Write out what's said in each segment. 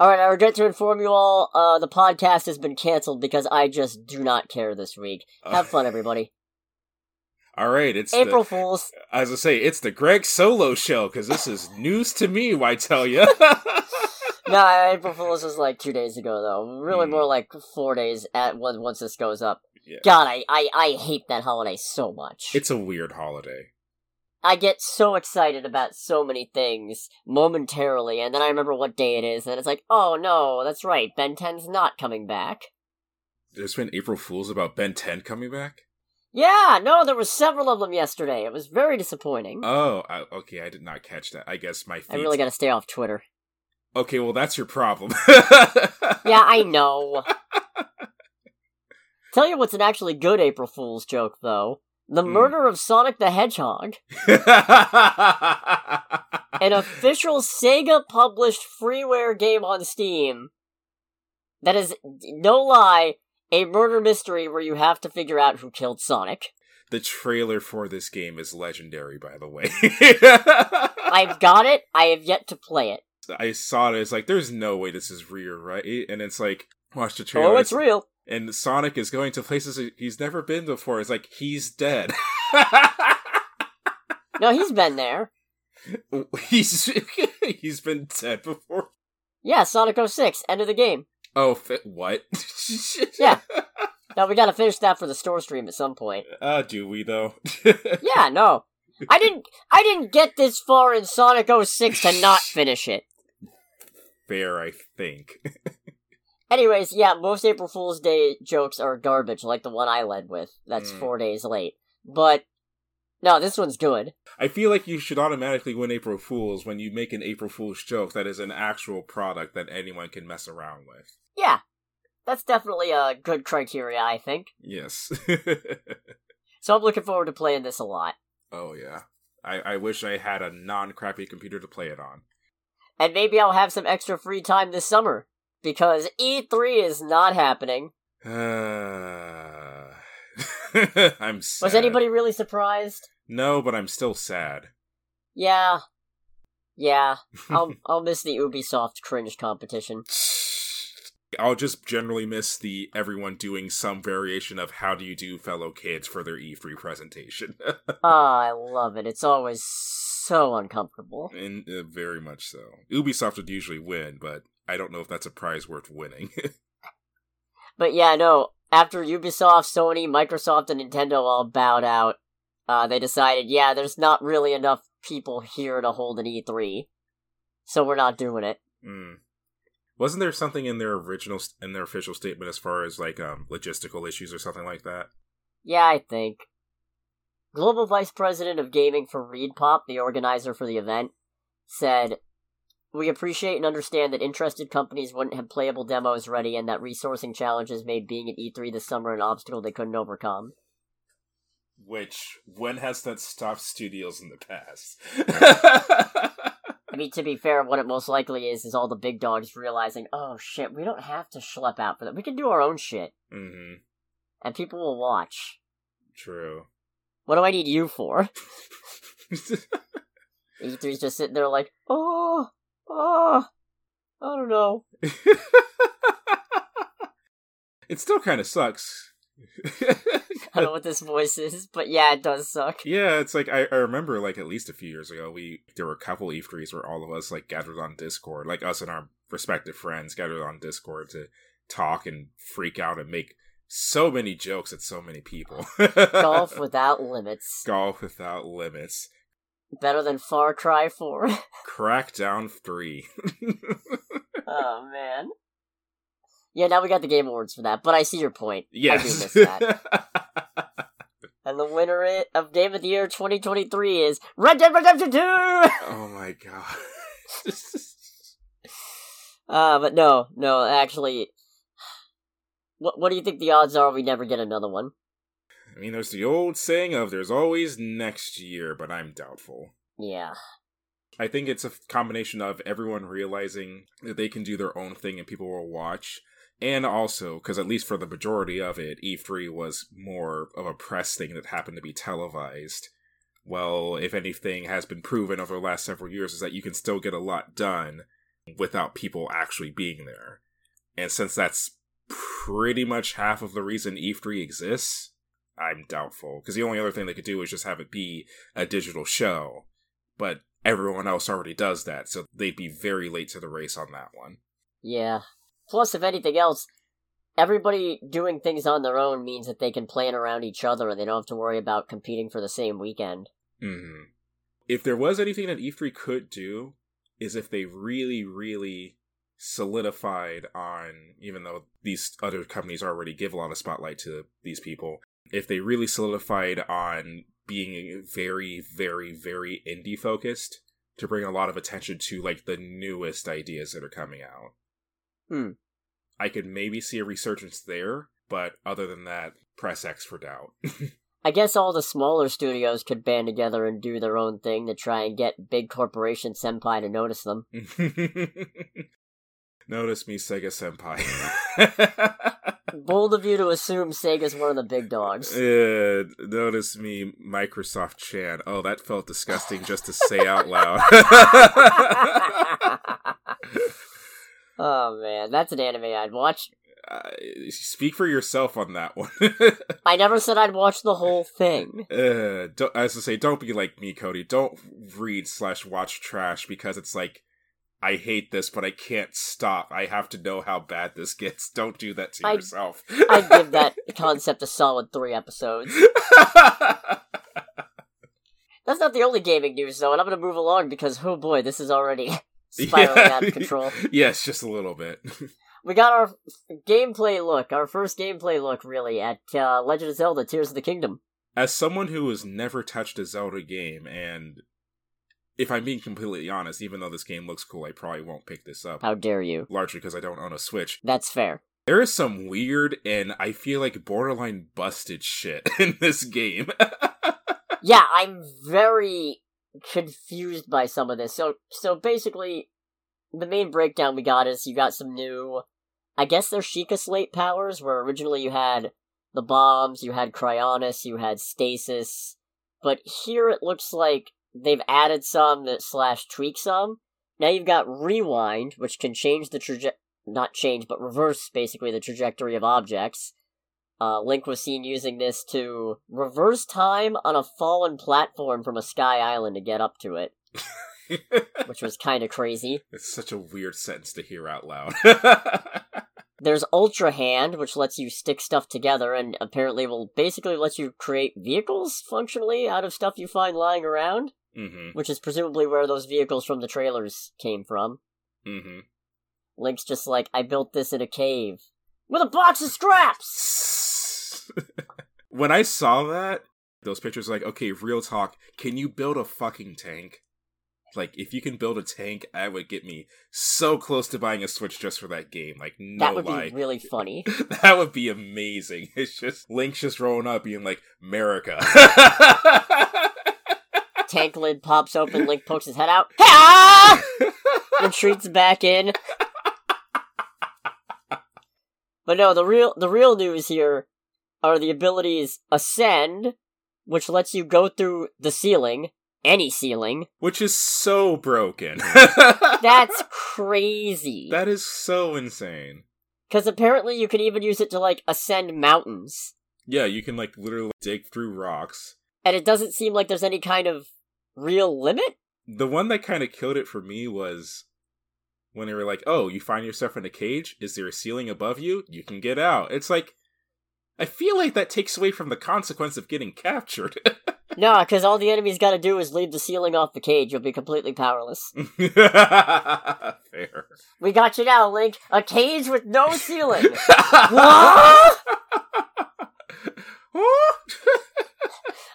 All right, I regret to inform you all, uh, the podcast has been canceled because I just do not care this week. Have fun, everybody. All right, it's April the, Fools. as I say, it's the Greg Solo show because this is news to me. I tell you. no, April Fools was like two days ago, though. Really, Hmm. more like four days at once once this goes up. Yeah. God, I, I I hate that holiday so much. it's a weird holiday. I get so excited about so many things momentarily, and then I remember what day it is, and it's like, oh no, that's right, Ben 10's not coming back. There's been April Fools about Ben 10 coming back. Yeah, no, there were several of them yesterday. It was very disappointing. Oh, I, okay. I did not catch that. I guess my. I really gotta stay off Twitter. Okay, well that's your problem. Yeah, I know. Tell you what's an actually good April Fool's joke, though. The Hmm. murder of Sonic the Hedgehog. An official Sega published freeware game on Steam that is, no lie, a murder mystery where you have to figure out who killed Sonic. the trailer for this game is legendary, by the way. I've got it, I have yet to play it. I saw it. It's like, there's no way this is real, right? And it's like, watch the trailer. Oh, it's real. And Sonic is going to places he's never been before. It's like he's dead. No, he's been there. he's he's been dead before. Yeah, Sonic 06, end of the game. Oh, fi- what? Yeah. Now we gotta finish that for the store stream at some point. Uh, do we though? Yeah, no. I didn't I didn't get this far in Sonic 06 to not finish it. Fair, I think. Anyways, yeah, most April Fool's Day jokes are garbage, like the one I led with. That's Mm. four days late. But no, this one's good. I feel like you should automatically win April Fools when you make an April Fool's joke that is an actual product that anyone can mess around with. Yeah. That's definitely a good criteria, I think. Yes. So I'm looking forward to playing this a lot. oh yeah. I, I wish I had a non crappy computer to play it on. And maybe I'll have some extra free time this summer. Because E3 is not happening. Uh, I'm sad. Was anybody really surprised? No, but I'm still sad. Yeah. Yeah. I'll I'll miss the Ubisoft cringe competition. I'll just generally miss the everyone doing some variation of how do you do fellow kids for their E3 presentation. Ah, I love it. It's always so uncomfortable. and uh, very much so. Ubisoft would usually win, but I don't know if that's a prize worth winning. But yeah, no. After Ubisoft, Sony, Microsoft, and Nintendo all bowed out, uh, they decided, yeah, there's not really enough people here to hold an E3, so we're not doing it. mm. Wasn't there something in their original in their official statement as far as like um logistical issues or something like that? Yeah, I think. Global Vice President of Gaming for ReedPop, the organizer for the event, said, We appreciate and understand that interested companies wouldn't have playable demos ready and that resourcing challenges made being at E3 this summer an obstacle they couldn't overcome. Which when has that stopped studios in the past? I mean, to be fair, what it most likely is is all the big dogs realizing, oh shit, we don't have to schlep out for that. We can do our own shit, mm-hmm. and people will watch. True. What do I need you for? E3's just sitting there like, oh, oh, I don't know. it still kind of sucks. I don't know what this voice is, but yeah, it does suck. yeah, it's like I, I remember like at least a few years ago, we there were a couple E3s where all of us like gathered on Discord, like us and our respective friends gathered on Discord to talk and freak out and make so many jokes at so many people. Golf without limits. Golf without limits. Better than Far Cry 4. Crackdown three. oh, man. Yeah, now we got the Game Awards for that, but I see your point. I do miss that. And the winner of Game of the Year 2023 is Red Dead Redemption 2! oh my god. Uh, but no, no, actually. What, what do you think the odds are we never get another one? I mean, there's the old saying of "there's always next year," but I'm doubtful. Yeah. I think it's a combination of everyone realizing that they can do their own thing and people will watch, and also because at least for the majority of it, E3 was more of a press thing that happened to be televised. Well, if anything has been proven over the last several years is that you can still get a lot done without people actually being there. And since that's pretty much half of the reason E3 exists, I'm doubtful. Because the only other thing they could do is just have it be a digital show. But everyone else already does that, so they'd be very late to the race on that one. Yeah. Plus, if anything else, everybody doing things on their own means that they can plan around each other and they don't have to worry about competing for the same weekend. Mm-hmm. If there was anything that E3 could do, is if they really, really solidified on, even though these other companies already give a lot of spotlight to these people, if they really solidified on being very, very, very indie focused to bring a lot of attention to like the newest ideas that are coming out. Hmm. I could maybe see a resurgence there, but other than that, press X for doubt. I guess all the smaller studios could band together and do their own thing to try and get big corporation senpai to notice them. notice me, Sega Senpai. Bold of you to assume Sega's one of the big dogs. Uh, notice me, Microsoft Chan. Oh, that felt disgusting just to say out loud. oh man, that's an anime I'd watch. Uh, speak for yourself on that one. I never said I'd watch the whole thing. Uh, as I say, don't be like me, Cody. Don't read slash watch trash because it's like I hate this, but I can't stop. I have to know how bad this gets. Don't do that to I'd, yourself. I'd give that concept a solid three episodes. That's not the only gaming news, though, and I'm going to move along because, oh boy, this is already spiraling yeah. out of control. yes, just a little bit. we got our gameplay look, our first gameplay look, really, at uh, Legend of Zelda Tears of the Kingdom. As someone who has never touched a Zelda game and if I'm being completely honest, even though this game looks cool, I probably won't pick this up. How dare you? Largely because I don't own a Switch. That's fair. There is some weird and I feel like borderline busted shit in this game. yeah, I'm very confused by some of this. So so basically the main breakdown we got is you got some new I guess they're Sheikah Slate powers, where originally you had the bombs, you had Cryonis, you had stasis. But here it looks like they've added some that slash tweak some. Now you've got rewind, which can change the traje- not change, but reverse basically the trajectory of objects. Uh, Link was seen using this to reverse time on a fallen platform from a sky island to get up to it. which was kind of crazy. It's such a weird sentence to hear out loud. There's Ultra Hand, which lets you stick stuff together and apparently will basically let you create vehicles functionally out of stuff you find lying around mm-hmm. which is presumably where those vehicles from the trailers came from. Mm-hmm. Link's just like, I built this in a cave with a box of scraps. when I saw that, those pictures, like, okay, real talk, can you build a fucking tank? Like, if you can build a tank, I would get me so close to buying a Switch just for that game. Like, no That would lie. be really funny. that would be amazing. It's just Link's just rolling up, being like, America tank lid pops open, Link pokes his head out, ah! retreats back in. But no, the real the real news here are the abilities Ascend, which lets you go through the ceiling, any ceiling. Which is so broken. That's crazy. That is so insane. Because apparently you can even use it to, like, ascend mountains. Yeah, you can, like, literally dig through rocks. And it doesn't seem like there's any kind of real limit? The one that kind of killed it for me was when they were like, "Oh, you find yourself in a cage. Is there a ceiling above you? You can get out." It's like I feel like that takes away from the consequence of getting captured. no, because all the enemy's got to do is leave the ceiling off the cage. You'll be completely powerless. Fair. We got you now, Link. A cage with no ceiling. what?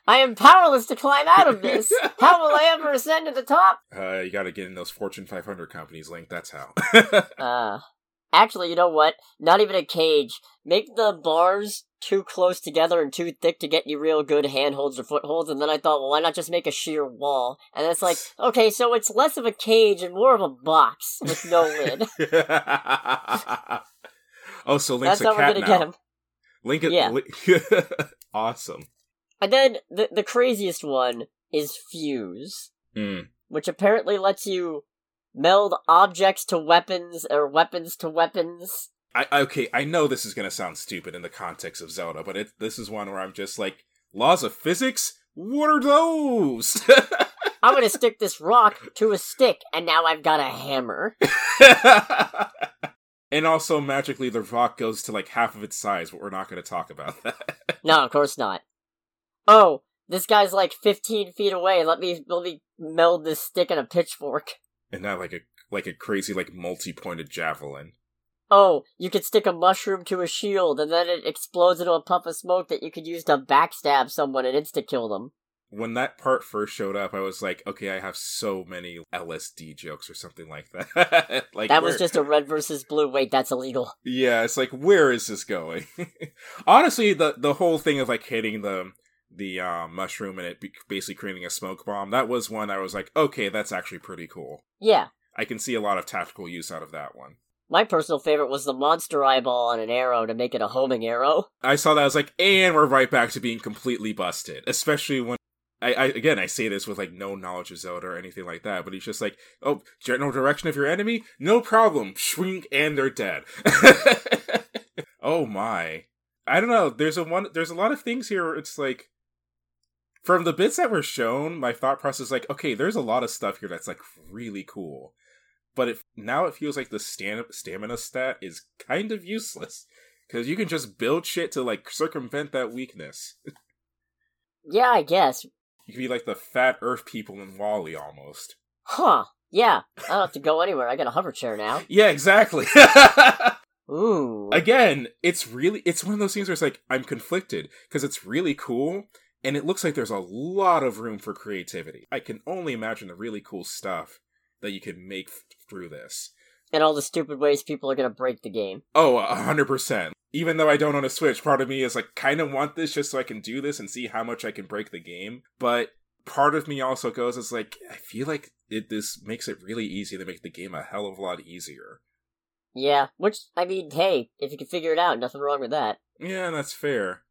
I am powerless to climb out of this. How will I ever ascend to the top? Uh, you gotta get in those Fortune 500 companies, Link. That's how. uh, actually, you know what? Not even a cage. Make the bars too close together and too thick to get you real good handholds or footholds, and then I thought, well, why not just make a sheer wall? And it's like, okay, so it's less of a cage and more of a box with no lid. oh, so Link's That's how we're gonna now. Him. Yeah. Link- awesome. And then the the craziest one is Fuse, mm. which apparently lets you meld objects to weapons or weapons to weapons. I okay, I know this is gonna sound stupid in the context of Zelda, but it this is one where I'm just like, laws of physics? What are those? I'm gonna stick this rock to a stick, and now I've got a hammer. and also magically the rock goes to like half of its size, but we're not gonna talk about that. No, of course not. Oh, this guy's like 15 feet away. Let me let me meld this stick and a pitchfork. and not like a like a crazy like multi-pointed javelin. Oh, you could stick a mushroom to a shield, and then it explodes into a puff of smoke that you could use to backstab someone and insta kill them. When that part first showed up, I was like, okay, I have so many LSD jokes or something like that. like That was just a red versus blue. Wait, that's illegal. Yeah, it's like where is this going? Honestly, the the whole thing of like hitting the the uh, mushroom and it be- basically creating a smoke bomb, that was one I was like, okay, that's actually pretty cool. Yeah. I can see a lot of tactical use out of that one. My personal favorite was the monster eyeball on an arrow to make it a homing arrow. I saw that I was like, and we're right back to being completely busted. Especially when I, I again I say this with like no knowledge of Zelda or anything like that, but he's just like, oh, general direction of your enemy, no problem, shrink and they're dead. oh my, I don't know. There's a one. There's a lot of things here. It's like. From the bits that were shown, my thought process is like, okay, there's a lot of stuff here that's like really cool, but it now it feels like the stam- stamina stat is kind of useless because you can just build shit to like circumvent that weakness. Yeah, I guess. You can be like the fat Earth people in WALL-E almost. Huh. Yeah. I don't have to go anywhere. I got a hover chair now. Yeah, exactly. Ooh. Again, it's really it's one of those things where it's like I'm conflicted because it's really cool and it looks like there's a lot of room for creativity. I can only imagine the really cool stuff that you can make f- through this. And all the stupid ways people are gonna break the game. Oh, a hundred percent. Even though I don't own a Switch, part of me is like kind of want this just so I can do this and see how much I can break the game. But part of me also goes is like I feel like it this makes it really easy to make the game a hell of a lot easier. Yeah, which, I mean, hey, if you can figure it out, nothing wrong with that. Yeah, that's fair.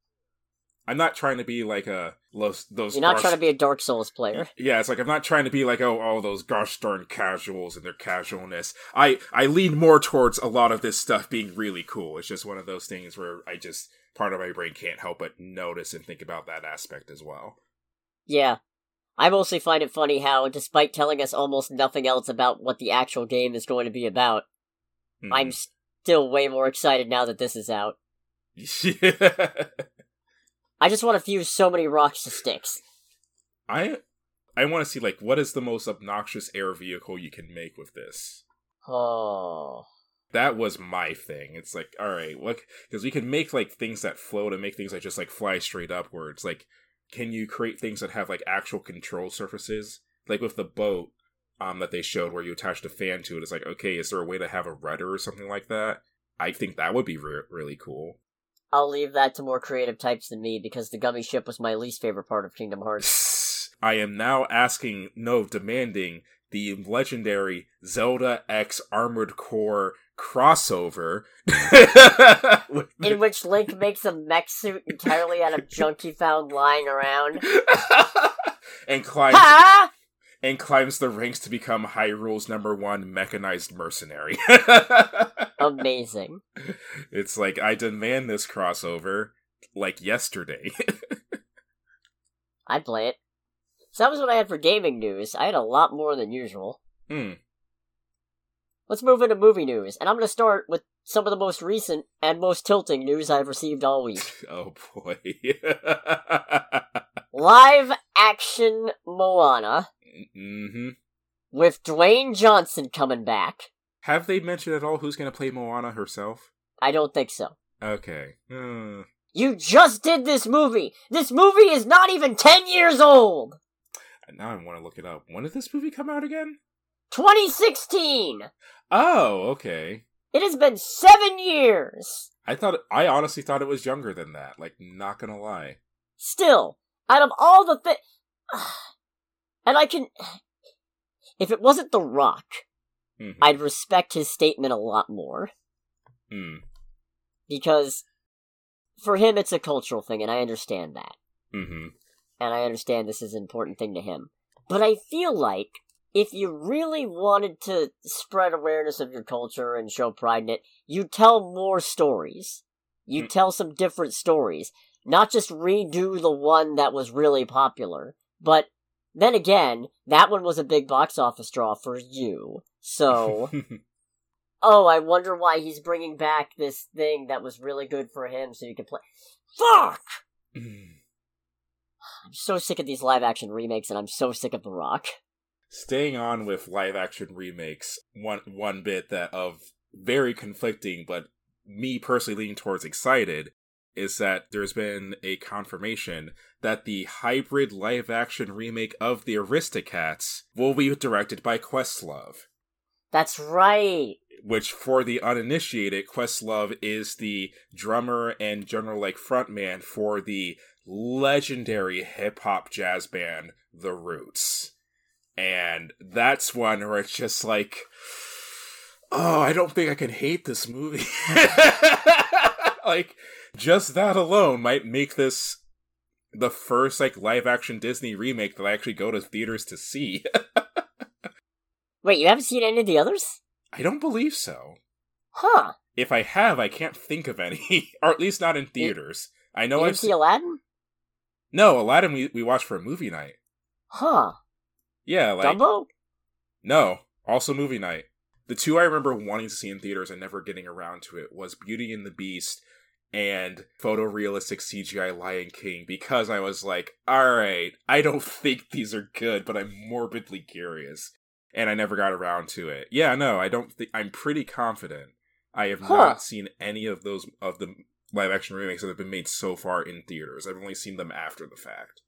I'm not trying to be like a those those. You're not gosh- trying to be a Dark Souls player. Yeah, it's like I'm not trying to be like oh all those gosh darn casuals and their casualness. I I lean more towards a lot of this stuff being really cool. It's just one of those things where I just part of my brain can't help but notice and think about that aspect as well. Yeah. I mostly find it funny how, despite telling us almost nothing else about what the actual game is going to be about, Hmm. I'm still way more excited now that this is out. yeah. I just want to fuse so many rocks to sticks. I I want to see like what is the most obnoxious air vehicle you can make with this. Oh. that was my thing. It's like, all right, what? Because we can make like things that float and make things that just like fly straight upwards. Like, can you create things that have like actual control surfaces? Like with the boat, um, that they showed where you attached a fan to it. It's like, okay, is there a way to have a rudder or something like that? I think that would be re- really cool. I'll leave that to more creative types than me because the Gummi ship was my least favorite part of Kingdom Hearts. I am now asking, no, demanding the legendary Zelda X Armored Core crossover. In which Link makes a mech suit entirely out of junk he found lying around. and climbs Ha! And climbs the ranks to become Hyrule's number one mechanized mercenary. Amazing. it's like I demand this crossover like yesterday. I'd play it. So that was what I had for gaming news. I had a lot more than usual. hmm. Let's move into movie news, and I'm going to start with some of the most recent and most tilting news I've received all week. Oh boy. Live action Moana hmm with Dwayne Johnson coming back. Have they mentioned at all who's going to play Moana herself? I don't think so. Okay. Uh, You just did this movie! This movie is not even 10 years old! now I want to look it up. When did this movie come out again? 2016! Oh, okay. It has been seven years! I thought I honestly thought it was younger than that. Like, not gonna lie. Still, out of all the thi- And I can. If it wasn't The Rock, Mhm. I'd respect his statement a lot more. Hmm. Because for him, it's a cultural thing, and I understand that. Mm-hmm. And I understand this is an important thing to him. But I feel like if you really wanted to spread awareness of your culture and show pride in it, you tell more stories. You Mm. tell some different stories. Not just redo the one that was really popular. But then again, that one was a big box office draw for you. So, oh, I wonder why he's bringing back this thing that was really good for him so you can play. Fuck! I'm so sick of these live action remakes and I'm so sick of The Rock. Staying on with live action remakes, one one bit that of very conflicting, but me personally leaning towards excited, is that there's been a confirmation that the hybrid live action remake of the Aristocats will be directed by Questlove. That's right. Which, for the uninitiated, Questlove is the drummer and general like frontman for the legendary hip hop jazz band The Roots. And that's one where it's just like, oh, I don't think I can hate this movie. like, just that alone might make this the first like live action Disney remake that I actually go to theaters to see. Wait, you haven't seen any of the others? I don't believe so. Huh. If I have, I can't think of any, or at least not in theaters. I know I've seen. Aladdin? No, Aladdin we, we watched for a movie night. Huh. Yeah, like Dumbo? no, also movie night. The two I remember wanting to see in theaters and never getting around to it was Beauty and the Beast and photorealistic CGI Lion King because I was like, all right, I don't think these are good, but I'm morbidly curious, and I never got around to it. Yeah, no, I don't think I'm pretty confident. I have Huh. not seen any of those of the live action remakes that have been made so far in theaters. I've only seen them after the fact.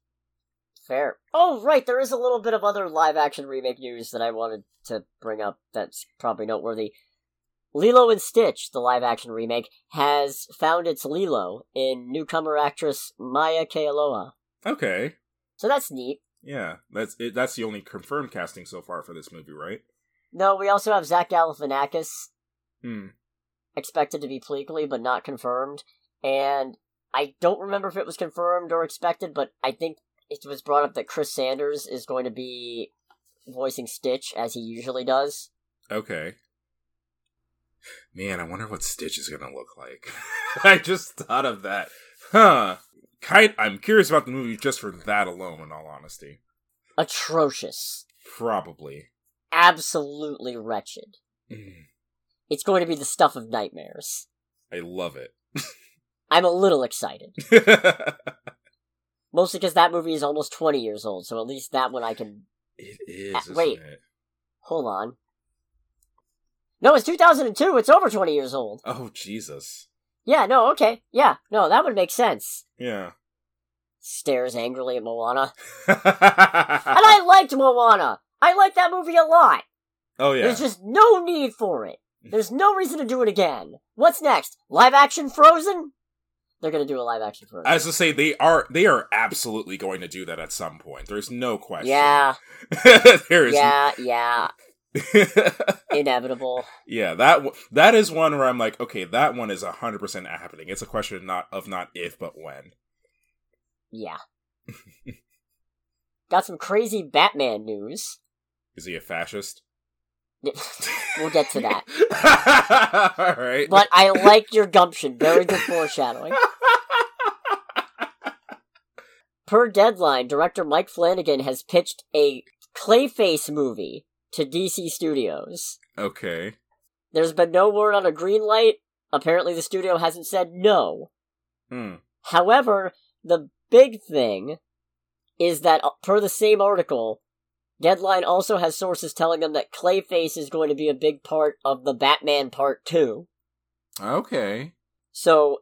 Fair. Oh, right, there is a little bit of other live action remake news that I wanted to bring up that's probably noteworthy. Lilo and Stitch, the live action remake, has found its Lilo in newcomer actress Maya Kealoha. Okay, So that's neat. yeah, that's it, that's the only confirmed casting so far for this movie, right? No, we also have Zach Galifianakis Hmm. expected to be Pleakley, but not confirmed. And I don't remember if it was confirmed or expected, but I think it was brought up that Chris Sanders is going to be voicing Stitch as he usually does. Okay. Man, I wonder what Stitch is gonna look like. I just thought of that. Huh. Kind I'm curious about the movie just for that alone, in all honesty. Atrocious. Probably. Absolutely wretched. Mm, It's going to be the stuff of nightmares. I love it. I'm a little excited. Mostly because that movie is almost 20 years old, so at least that one I can. it is, Uh, wait. it? Hold on. No, it's 2002. It's over 20 years old. Oh Jesus. Yeah, no, okay. Yeah, no, that would make sense. Yeah. Stares angrily at Moana. And I liked Moana! I liked that movie a lot! Oh yeah. There's just no need for it. There's no reason to do it again. What's next? Live action Frozen? They're gonna do a live action Frozen. As to say, they are they are absolutely going to do that at some point. There's no question. yeah, there is. yeah, yeah. Inevitable. yeah, that that is one where I'm like, okay, that one is hundred percent happening. It's a question not of not if but when. Yeah. Got some crazy Batman news. Is he a fascist? we'll get to that. All right. But I like your gumption. Very good foreshadowing. Per deadline, director Mike Flanagan has pitched a Clayface movie to DC Studios. okay. There's been no word on a green light. Apparently, the studio hasn't said no. Hmm. However, the big thing is that, uh, per the same article, Deadline also has sources telling them that Clayface is going to be a big part of the Batman Part 2. Okay. So,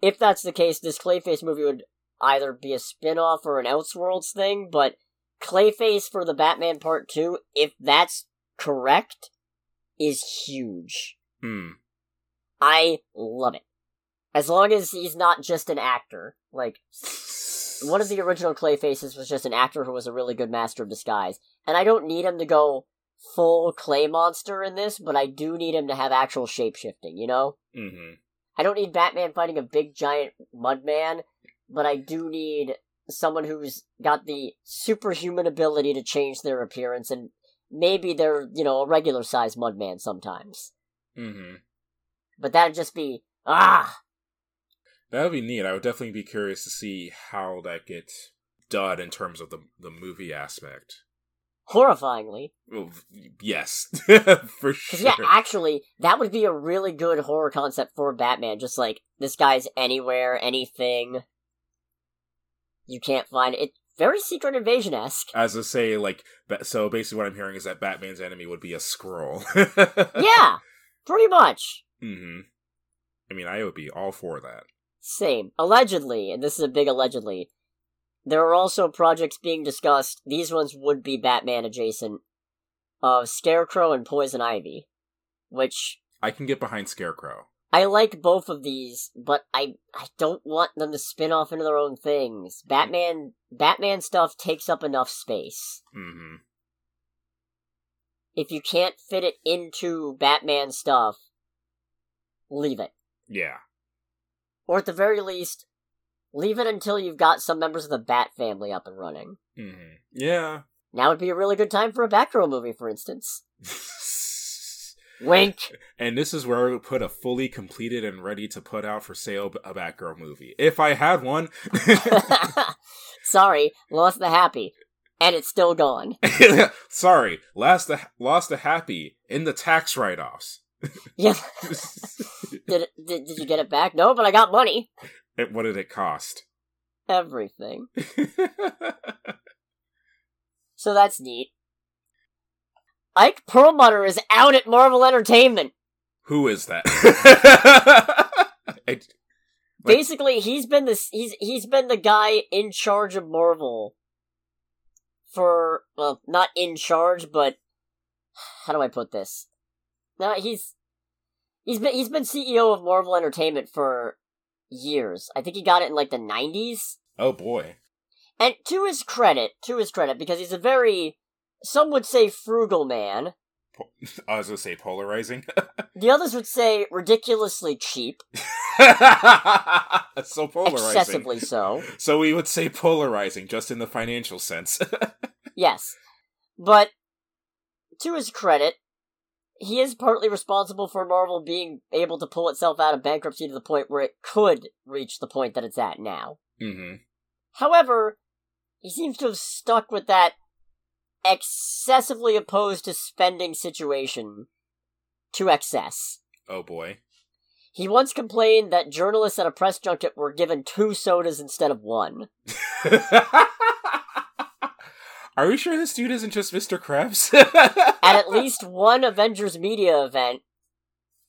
if that's the case, this Clayface movie would either be a spin off or an Elseworlds thing, but Clayface for the Batman Part 2, if that's correct, is huge. Hmm. I love it. As long as he's not just an actor. Like, one of the original Clayfaces was just an actor who was a really good master of disguise. And I don't need him to go full clay monster in this, but I do need him to have actual shape shifting, you know? Mm-hmm. I don't need Batman fighting a big giant mud man, but I do need someone who's got the superhuman ability to change their appearance and maybe they're, you know, a regular sized Mudman sometimes. Mm-hmm. But that'd just be, ah! That would be neat. I would definitely be curious to see how that gets done in terms of the the movie aspect. Horrifyingly. Well, yes, for sure. yeah, actually, that would be a really good horror concept for Batman. Just like, this guy's anywhere, anything. You can't find it. Very Secret Invasion esque. As I say, like, so basically, what I'm hearing is that Batman's enemy would be a Skrull. yeah, pretty much. Mm-hmm. I mean, I would be all for that. Same. Allegedly, and this is a big allegedly, there are also projects being discussed, these ones would be Batman adjacent, of Scarecrow and Poison Ivy. Which, I can get behind Scarecrow. I like both of these, but I I don't want them to spin off into their own things. Batman Batman stuff takes up enough space. hmm If you can't fit it into Batman stuff, leave it. Yeah. Or at the very least, leave it until you've got some members of the Bat family up and running. hmm Yeah. Now would be a really good time for a Batgirl movie, for instance. Wink. and this is where I would put a fully completed and ready to put out for sale a Batgirl movie. If I had one. Sorry, lost the happy. And it's still gone. Sorry, lost the lost the happy in the tax write offs. Yeah. did, it, did did you get it back? No, but I got money. what did it cost? Everything. So that's neat. Ike Perlmutter is out at Marvel Entertainment. Who is that? I- Like- Basically, he's been this he's he's been the guy in charge of Marvel for well, not in charge, but how do I put this? No, he's he's been he's been CEO of Marvel Entertainment for years. I think he got it in like the 90s. oh boy. And to his credit, to his credit because he's a very some would say frugal man. Po- I was gonna say polarizing. The others would say ridiculously cheap, so polarizing. excessively so. So we would say polarizing, just in the financial sense. Yes. But to his credit, he is partly responsible for Marvel being able to pull itself out of bankruptcy to the point where it could reach the point that it's at now. hmm However, he seems to have stuck with that excessively opposed to spending situation to excess. Oh boy. He once complained that journalists at a press junket were given two sodas instead of one. Are we sure this dude isn't just Mr. Krabs? At at least one Avengers media event,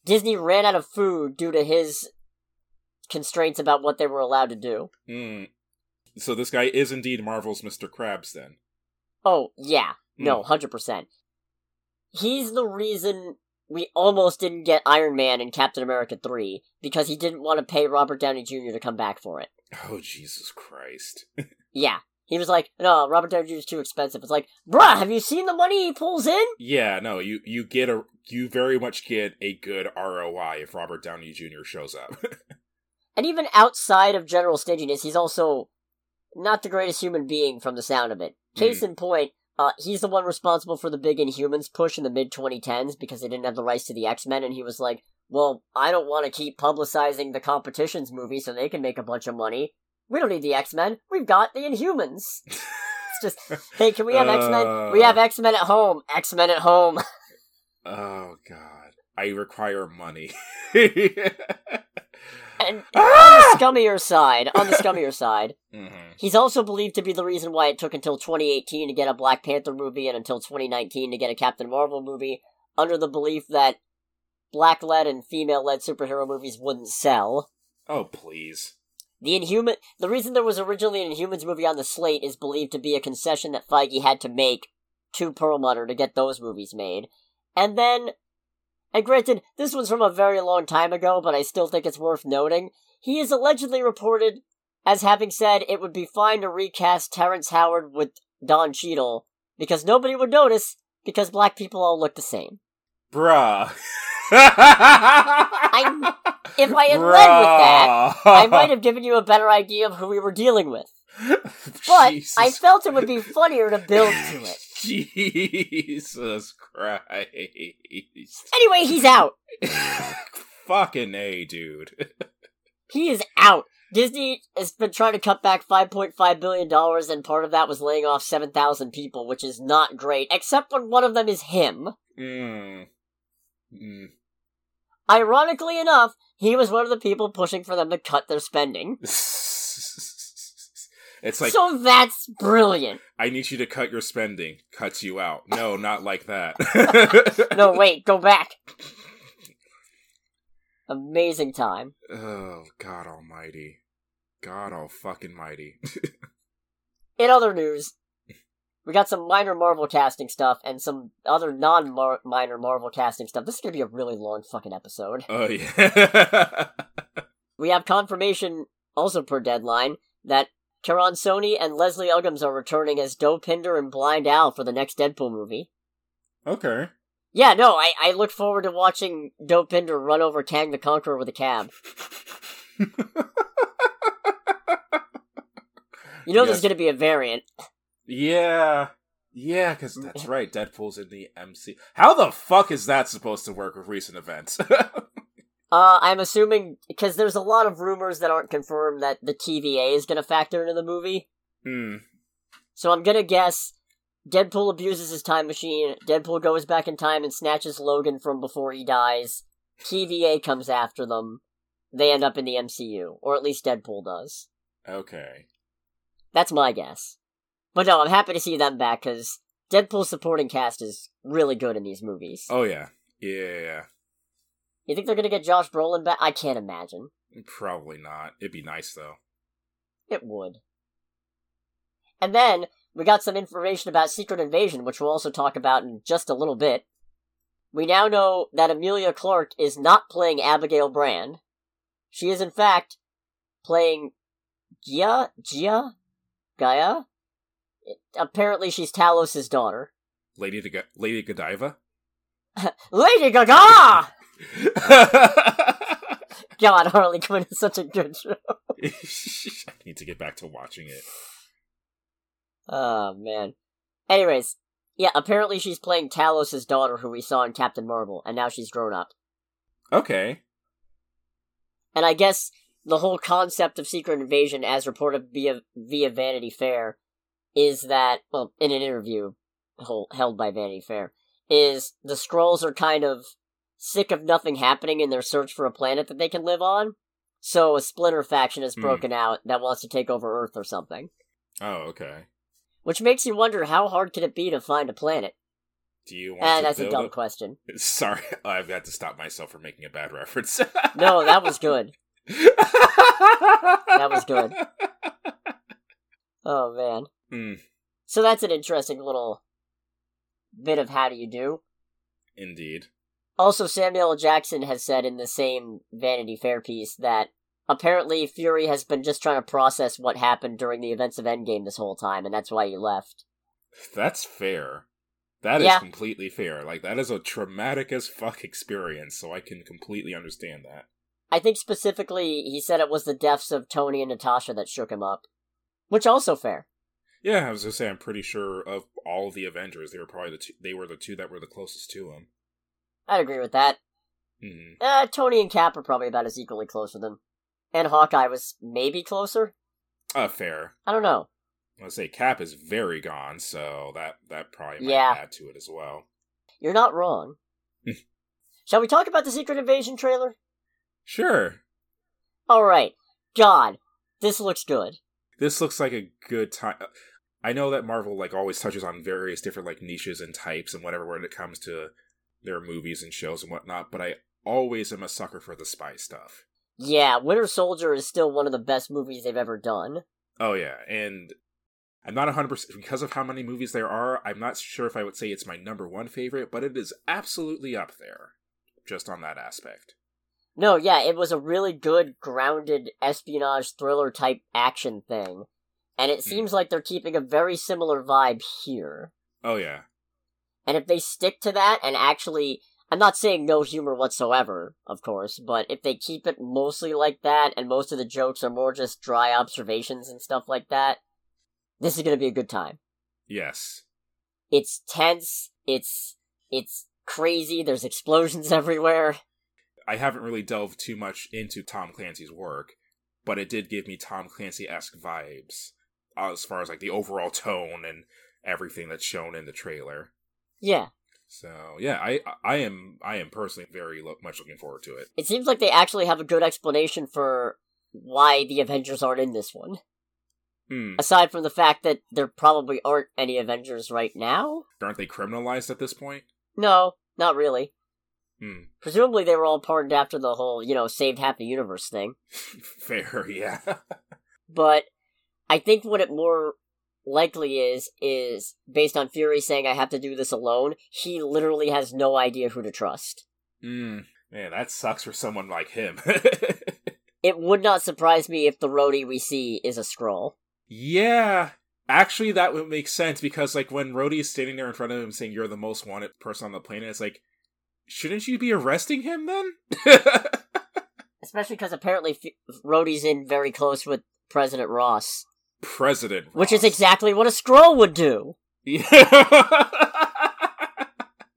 Disney ran out of food due to his constraints about what they were allowed to do. Hmm. So this guy is indeed Marvel's Mr. Krabs, then. Oh, yeah. Hmm. No, 100%. He's the reason we almost didn't get Iron Man in Captain America 3 because he didn't want to pay Robert Downey Jr. to come back for it. Oh Jesus Christ! Yeah. He was like, no, Robert Downey Jr. is too expensive. It's like, bruh, have you seen the money he pulls in? yeah, no, you you get a you very much get a good ROI if Robert Downey Jr. shows up. And even outside of general stinginess, he's also not the greatest human being from the sound of it. Case in point, uh, he's the one responsible for the big Inhumans push in the mid 2010s because they didn't have the rights to the X Men, and he was like, well, I don't want to keep publicizing the competition's movie so they can make a bunch of money. We don't need the X Men. We've got the Inhumans. It's just, hey, can we have X Men? We have Uh. X Men at home. X Men at home. oh God, I require money. And on Ah! the scummier side, on the scummier side, Mhm. He's also believed to be the reason why it took until 2018 to get a Black Panther movie and until 2019 to get a Captain Marvel movie, under the belief that black led and female led superhero movies wouldn't sell. Oh please. The Inhuman the reason there was originally an Inhumans movie on the slate is believed to be a concession that Feige had to make to Perlmutter to get those movies made. And then and granted, this was from a very long time ago, but I still think it's worth noting. He is allegedly reported as having said it would be fine to recast Terrence Howard with Don Cheadle because nobody would notice because black people all look the same. Bruh. I- if I had led with that, I might have given you a better idea of who we were dealing with. But Jesus I felt it would be funnier to build to it. Jesus Christ. Anyway, he's out. Fucking A, dude. He is out. Disney has been trying to cut back $5.5 billion, and part of that was laying off 7,000 people, which is not great, except when one of them is him. Mm. Mm. Ironically enough, he was one of the people pushing for them to cut their spending. It's like so that's brilliant. I need you to cut your spending. Cuts you out. No, not like that. No, wait, go back. Amazing time. Oh God Almighty, God all fucking mighty. In other news, we got some minor Marvel casting stuff and some other non minor Marvel casting stuff. This is gonna be a really long fucking episode. oh yeah. We have confirmation, also per deadline, that Karan Soni and Leslie Uggams are returning as Dopinder and Blind Al for the next Deadpool movie. okay. Yeah, no, I, I look forward to watching Dopinder run over Kang the Conqueror with a cab. You know Yes. there's gonna be a variant. yeah. Yeah, because that's right. Deadpool's in the MC. How the fuck is that supposed to work with recent events? Uh, I'm assuming, because there's a lot of rumors that aren't confirmed that the TVA is gonna factor into the movie. Hmm. So I'm gonna guess Deadpool abuses his time machine, Deadpool goes back in time and snatches Logan from before he dies, TVA comes after them, they end up in the MCU, or at least Deadpool does. Okay. That's my guess. But no, I'm happy to see them back, because Deadpool's supporting cast is really good in these movies. Oh yeah. Yeah. yeah. You think they're gonna get Josh Brolin back? I can't imagine. Probably not. It'd be nice though. It would. And then, we got some information about Secret Invasion, which we'll also talk about in just a little bit. We now know that Emilia Clarke is not playing Abigail Brand. She is, in fact, playing Gia? Gia? Gaia? Apparently, she's Talos' daughter. Lady to Lady Godiva. Lady Gaga! God, Harley Quinn is such a good show. I need to get back to watching it. Oh, man. Anyways, yeah, apparently she's playing Talos' daughter, who we saw in Captain Marvel, and now she's grown up. Okay. And I guess the whole concept of Secret Invasion, as reported via, via Vanity Fair, is that, well, in an interview held by Vanity Fair, is the scrolls are kind of sick of nothing happening in their search for a planet that they can live on. So a splinter faction has Hmm. broken out that wants to take over Earth or something. Oh, okay. Which makes you wonder how hard could it be to find a planet? Do you want to that's a dumb up- question. Sorry, I've got to stop myself from making a bad reference. No, that was good. That was good. Oh man. Hmm, So that's an interesting little bit of how do you do. indeed. Also, Samuel Jackson has said in the same Vanity Fair piece that apparently Fury has been just trying to process what happened during the events of Endgame this whole time, and that's why he left. That's fair. That is Yeah. completely fair. Like that is a traumatic as fuck experience, so I can completely understand that. I think specifically he said it was the deaths of Tony and Natasha that shook him up. Which also fair. Yeah, I was gonna say I'm pretty sure of all the Avengers, they were probably the two. They were the two that were the closest to him. I'd agree with that. hmm Uh, Tony and Cap are probably about as equally close with him. And Hawkeye was maybe closer? Uh, fair. I don't know. Let's say Cap is very gone, so that that probably might Yeah. add to it as well. You're not wrong. Shall we talk about the Secret Invasion trailer? Sure. Alright. God, this looks good. This looks like a good time. I know that Marvel like always touches on various different like niches and types and whatever when it comes to their movies and shows and whatnot, but I always am a sucker for the spy stuff. Yeah, Winter Soldier is still one of the best movies they've ever done. Oh yeah, and I'm not 100% because of how many movies there are, I'm not sure if I would say it's my number 1 favorite, but it is absolutely up there just on that aspect. No, yeah, it was a really good, grounded espionage thriller type action thing. And it hmm. seems like they're keeping a very similar vibe here. Oh yeah. And if they stick to that and actually, I'm not saying no humor whatsoever, of course, but if they keep it mostly like that and most of the jokes are more just dry observations and stuff like that, this is going to be a good time. Yes. It's tense, it's it's crazy, there's explosions everywhere. I haven't really delved too much into Tom Clancy's work, but it did give me Tom Clancy esque vibes as far as like the overall tone and everything that's shown in the trailer. Yeah. So yeah, I I am I am personally very lo- much looking forward to it. It seems like they actually have a good explanation for why the Avengers aren't in this one. Hmm. Aside from the fact that there probably aren't any Avengers right now? Aren't they criminalized at this point? No, not really. Hmm. Presumably they were all pardoned after the whole, you know, saved half the universe thing. Fair, yeah. But I think what it more likely is is based on Fury saying I have to do this alone. He literally has no idea who to trust. Hmm. Man, that sucks for someone like him. It would not surprise me if the Rhodey we see is a Skrull. yeah. Actually, that would make sense because, like, when Rhodey is standing there in front of him saying, You're the most wanted person on the planet, it's like, shouldn't you be arresting him then? Especially because apparently F- Rhodey's in very close with President Ross, President. which is exactly what a Skrull would do. Yeah.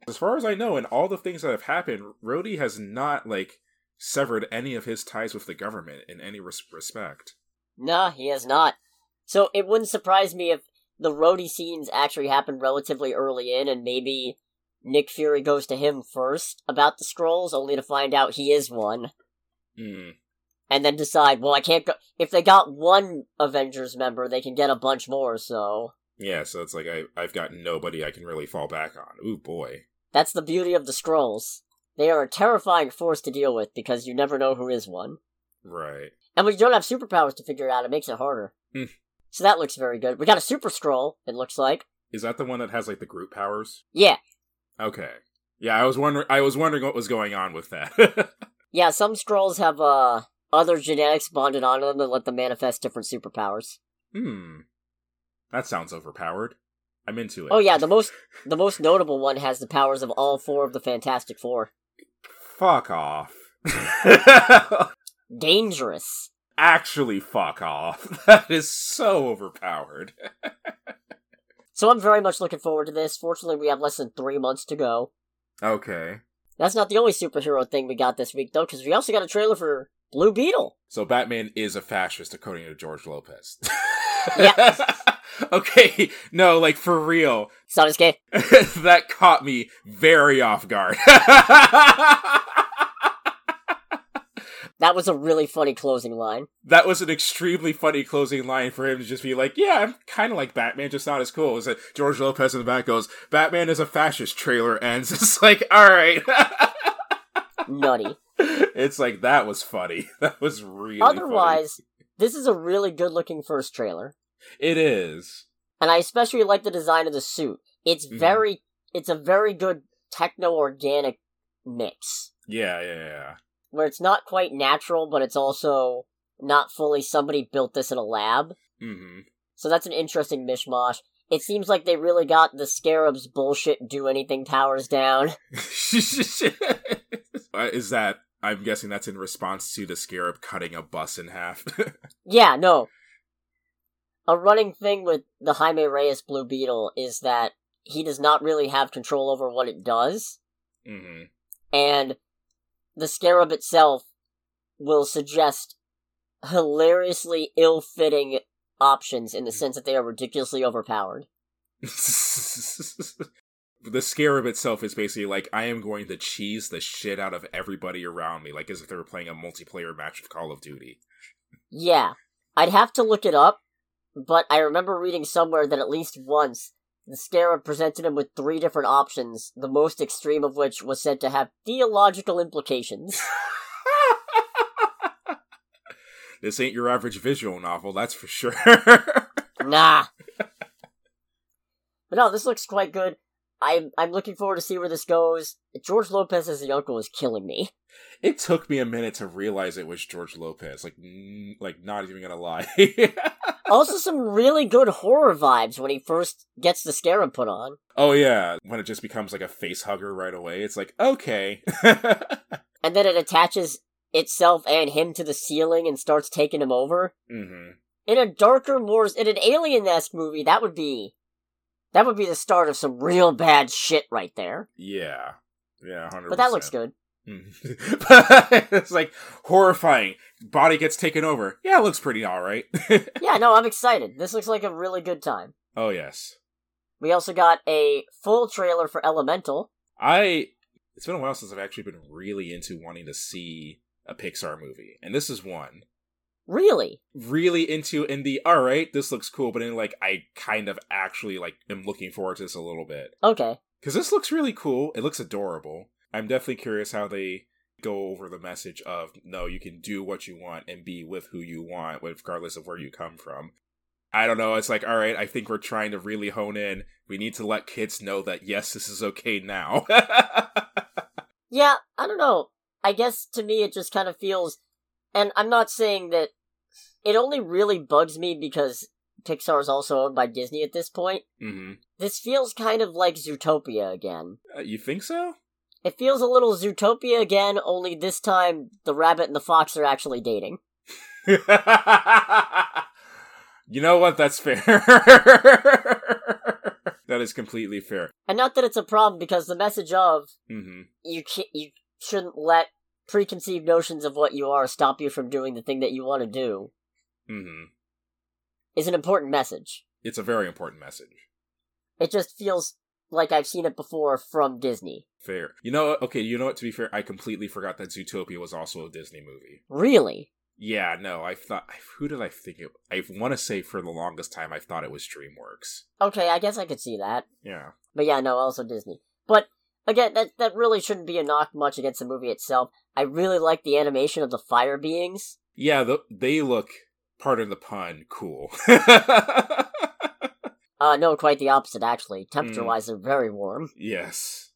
as far as I know, in all the things that have happened, Rhodey has not like severed any of his ties with the government in any res- respect. Nah, he has not. So it wouldn't surprise me if the Rhodey scenes actually happen relatively early in, and maybe Nick Fury goes to him first about the Skrulls, only to find out he is one, Hmm. And then decide, well, I can't go. If they got one Avengers member, they can get a bunch more. So Yeah, so it's like I I've got nobody I can really fall back on. Ooh boy. that's the beauty of the Skrulls. They are a terrifying force to deal with because you never know who is one. Right. And when you don't have superpowers to figure it out, it makes it harder. Hmm. So that looks very good. We got a Super Skrull, it looks like. Is that the one that has like the group powers? Yeah. Okay. Yeah, I was wondering I was wondering what was going on with that. Yeah, some Skrulls have uh other genetics bonded onto them to let them manifest different superpowers. hmm. That sounds overpowered. I'm into it. Oh yeah, the most the most notable one has the powers of all four of the Fantastic Four. Fuck off. Dangerous. Actually, fuck off. That is so overpowered. So I'm very much looking forward to this. Fortunately, we have less than three months to go. Okay. That's not the only superhero thing we got this week, though, because we also got a trailer for Blue Beetle. So Batman is a fascist, according to George Lopez. Yeah. okay, no, like for real. Sasuke. that caught me very off guard. That was a really funny closing line. that was an extremely funny closing line for him to just be like, "Yeah, I'm kind of like Batman, just not as cool." Is that George Lopez in the back goes, "Batman is a fascist." Trailer ends. It's like, all right. Nutty. It's like that was funny. That was really. Otherwise, this is a really good looking first trailer. it is. And I especially like the design of the suit. It's Mhm. very, it's a very good techno organic mix. Yeah, yeah, yeah. Where it's not quite natural, but it's also not fully somebody built this in a lab. hmm So that's an interesting mishmash. It seems like they really got the Scarab's bullshit do anything powers down. Is that? I'm guessing that's in response to the scarab cutting a bus in half. Yeah, no. A running thing with the Jaime Reyes Blue Beetle is that he does not really have control over what it does, hmm and the Scarab itself will suggest hilariously ill fitting options in the sense that they are ridiculously overpowered. the scarab itself is basically like I am going to cheese the shit out of everybody around me, like as if they were playing a multiplayer match of Call of Duty. Yeah, I'd have to look it up, but I remember reading somewhere that at least once the Scarab presented him with three different options, the most extreme of which was said to have theological implications. this ain't your average visual novel, that's for sure. nah. But no, this looks quite good. I'm I'm looking forward to see where this goes. George Lopez as the uncle is killing me. it took me a minute to realize it was George Lopez. Like, n- like not even gonna lie. also, some really good horror vibes when he first gets the scarab put on. oh yeah, when it just becomes like a face hugger right away, it's like okay. And then it attaches itself and him to the ceiling and starts taking him over. hmm In a darker, more in an alien-esque movie, that would be that would be the start of some real bad shit right there. Yeah, yeah, hundred. But that looks good. Mm. it's like horrifying. Body gets taken over. Yeah, it looks pretty all right. Yeah, no, I'm excited. This looks like a really good time. oh yes, We also got a full trailer for Elemental. I. It's been a while since I've actually been really into wanting to see a Pixar movie, and this is one. Really? Really into in the all right, this looks cool, but in like I kind of actually like am looking forward to this a little bit Okay. because this looks really cool. It looks adorable. I'm definitely curious how they go over the message of no, you can do what you want and be with who you want, regardless of where you come from. I don't know. It's like, all right, I think we're trying to really hone in. We need to let kids know that yes, this is okay now. Yeah, I don't know. I guess to me it just kind of feels, and I'm not saying that it only really bugs me because Pixar is also owned by Disney at this point. hmm This feels kind of like Zootopia again. Uh, you think so? It feels a little Zootopia again, only this time the rabbit and the fox are actually dating. you know what? That's fair. that is completely fair. And not that it's a problem because the message of hmm you you shouldn't let preconceived notions of what you are stop you from doing the thing that you want to do Mm hmm is an important message. It's a very important message. It just feels like I've seen it before from Disney. Fair. You know, okay, you know what? To be fair, I completely forgot that Zootopia was also a Disney movie. Really? Yeah, no, I thought. Who did I think it? I want to say for the longest time, I thought it was DreamWorks. Okay, I guess I could see that. Yeah. But yeah, no, also Disney. But again, that that really shouldn't be a knock much against the movie itself. I really like the animation of the fire beings. Yeah, th- they look, pardon the pun, cool. Uh, no, quite the opposite actually. Temperature wise, they're very warm. yes.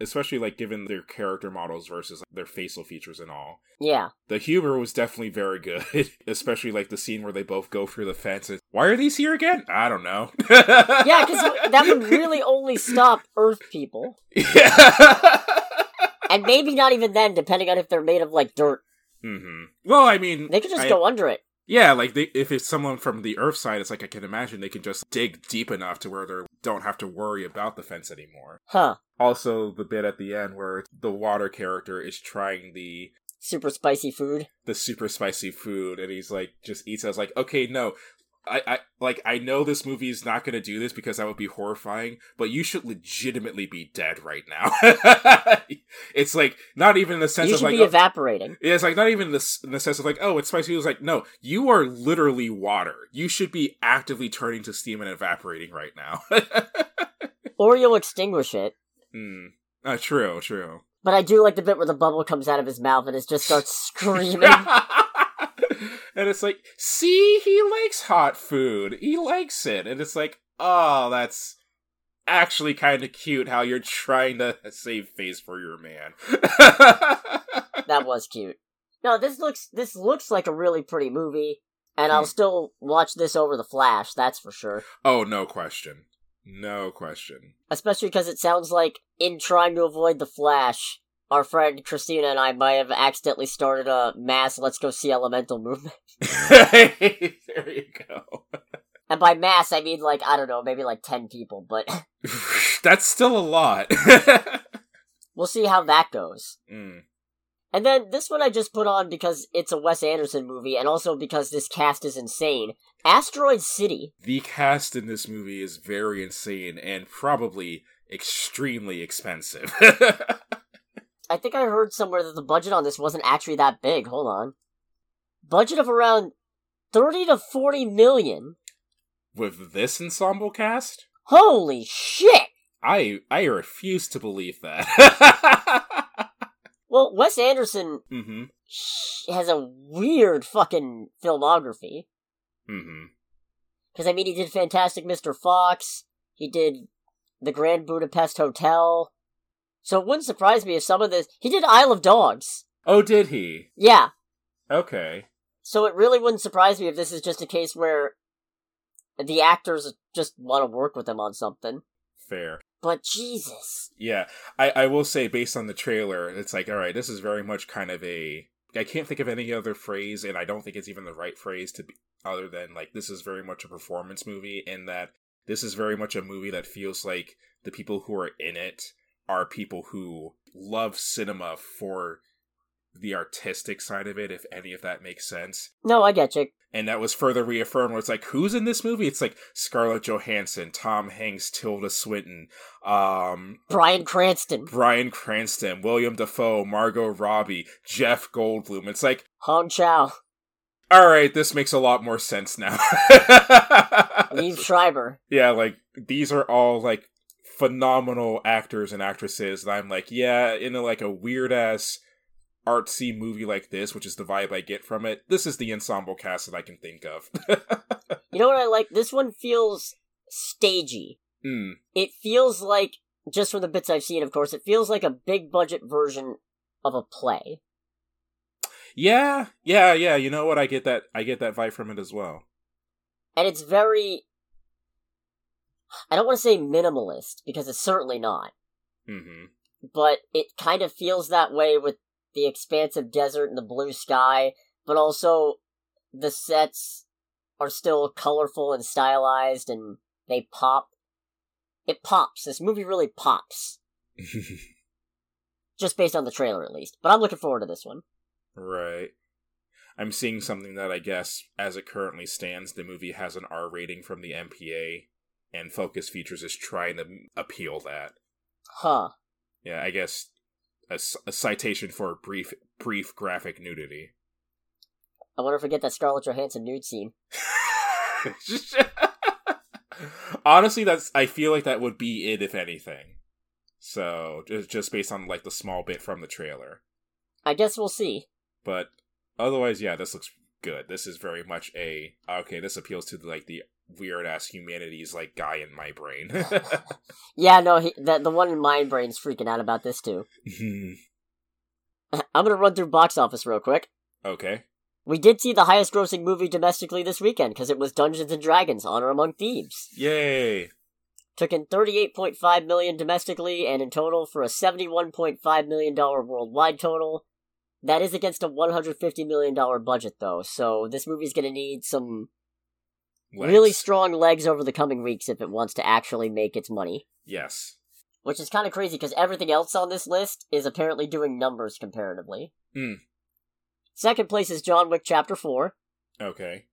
Especially, like, given their character models versus their facial features and all. Yeah. The humor was definitely very good, especially, like, the scene where they both go through the fence. And, Why are these here again? I don't know. Yeah, because that would really only stop Earth people. Yeah. And maybe not even then, depending on if they're made of, like, dirt. hmm Well, I mean, They could just I- go under it. Yeah, like they, if it's someone from the Earth side, it's like I can imagine they can just dig deep enough to where they don't have to worry about the fence anymore. Huh. Also, the bit at the end where the water character is trying the Super spicy food. the super spicy food, and he's like just eats. it. I was like, okay, no. I, I like I know this movie is not going to do this because that would be horrifying, but you should legitimately be dead right now. it's like not even in the sense You of like be oh- evaporating. yeah, it's like not even this in the sense of like, oh, it's spicy. It's like, no, you are literally water. You should be actively turning to steam and evaporating right now. Or you'll extinguish it. Hmm. Uh, true, true. But I do like the bit where the bubble comes out of his mouth and it just starts screaming. And it's like, see, he likes hot food. He likes it. And it's like, oh, that's actually kind of cute how you're trying to save face for your man. that was cute. No, this looks this looks like a really pretty movie, and I'll Hmm. still watch this over the Flash. That's for sure. oh, no question. No question. Especially because it sounds like in trying to avoid the Flash, our friend Christina and I might have accidentally started a mass "Let's go see Elemental" movement. there you go. And by mass, I mean like I don't know, maybe like ten people. But That's still a lot. we'll see how that goes. Mm. And then this one I just put on because it's a Wes Anderson movie, and also because this cast is insane. Asteroid City. The cast in this movie is very insane and probably extremely expensive. I think I heard somewhere that the budget on this wasn't actually that big. Hold on. Budget of around 30 to 40 million. With this ensemble cast, Holy shit! I I refuse to believe that. Well, Wes Anderson mm-hmm. has a weird fucking filmography. Mm-hmm. Because, I mean, he did Fantastic Mr. Fox, he did The Grand Budapest Hotel. So it wouldn't surprise me if some of this. He did Isle of Dogs. Oh, did he? Yeah. Okay. So it really wouldn't surprise me if this is just a case where the actors just want to work with him on something. Fair. But Jesus. Yeah, I, I will say, based on the trailer, it's like, all right, this is very much kind of a. I can't think of any other phrase, and I don't think it's even the right phrase to be other than like this is very much a performance movie, in that this is very much a movie that feels like the people who are in it are people who love cinema for the artistic side of it, if any of that makes sense. No, I get you. And that was further reaffirmed where it's like, who's in this movie? It's like Scarlett Johansson, Tom Hanks, Tilda Swinton, um Bryan Cranston. Bryan Cranston, Willem Dafoe, Margot Robbie, Jeff Goldblum. It's like Hong Chau. Alright, this makes a lot more sense now. Liev Schreiber. Yeah, like these are all like phenomenal actors and actresses and I'm like, yeah, in a like a weird ass artsy movie like this, which is the vibe I get from it, this is the ensemble cast that I can think of. you know what I like? This one feels stagey. mm. It feels like, just from the bits I've seen, of course, it feels like a big budget version of a play. Yeah, yeah, yeah. You know what? I get that. I get that vibe from it as well. And it's very. I don't want to say minimalist, because it's certainly not. hmm But it kind of feels that way with the expansive desert and the blue sky, but also the sets are still colorful and stylized and they pop. It pops. This movie really pops. Just based on the trailer, at least. But I'm looking forward to this one. right. I'm seeing something that I guess, as it currently stands, the movie has an R rating from the MPA, and Focus Features is trying to appeal that. Huh. Yeah, I guess a citation for brief brief graphic nudity. I wonder if we get that Scarlett Johansson nude scene. Honestly, that's I feel like that would be it if anything. So just just based on like the small bit from the trailer, I guess we'll see. but otherwise, yeah, this looks good. This is very much a okay. This appeals to like the weird ass humanities like guy in my brain. Yeah, no, he, the, the one in my brain's freaking out about this too. Hmm. I'm gonna run through box office real quick. okay. We did see the highest grossing movie domestically this weekend because it was Dungeons and Dragons: Honor Among Thieves. Yay. Took in 38.5 million domestically and in total for a 71.5 million dollar worldwide total. That is against a 150 million dollar budget though, so this movie's to need some Legs. really strong legs over the coming weeks if it wants to actually make its money. Yes. Which is kind of crazy because everything else on this list is apparently doing numbers comparatively. Hmm. Second place is John Wick Chapter 4. Okay.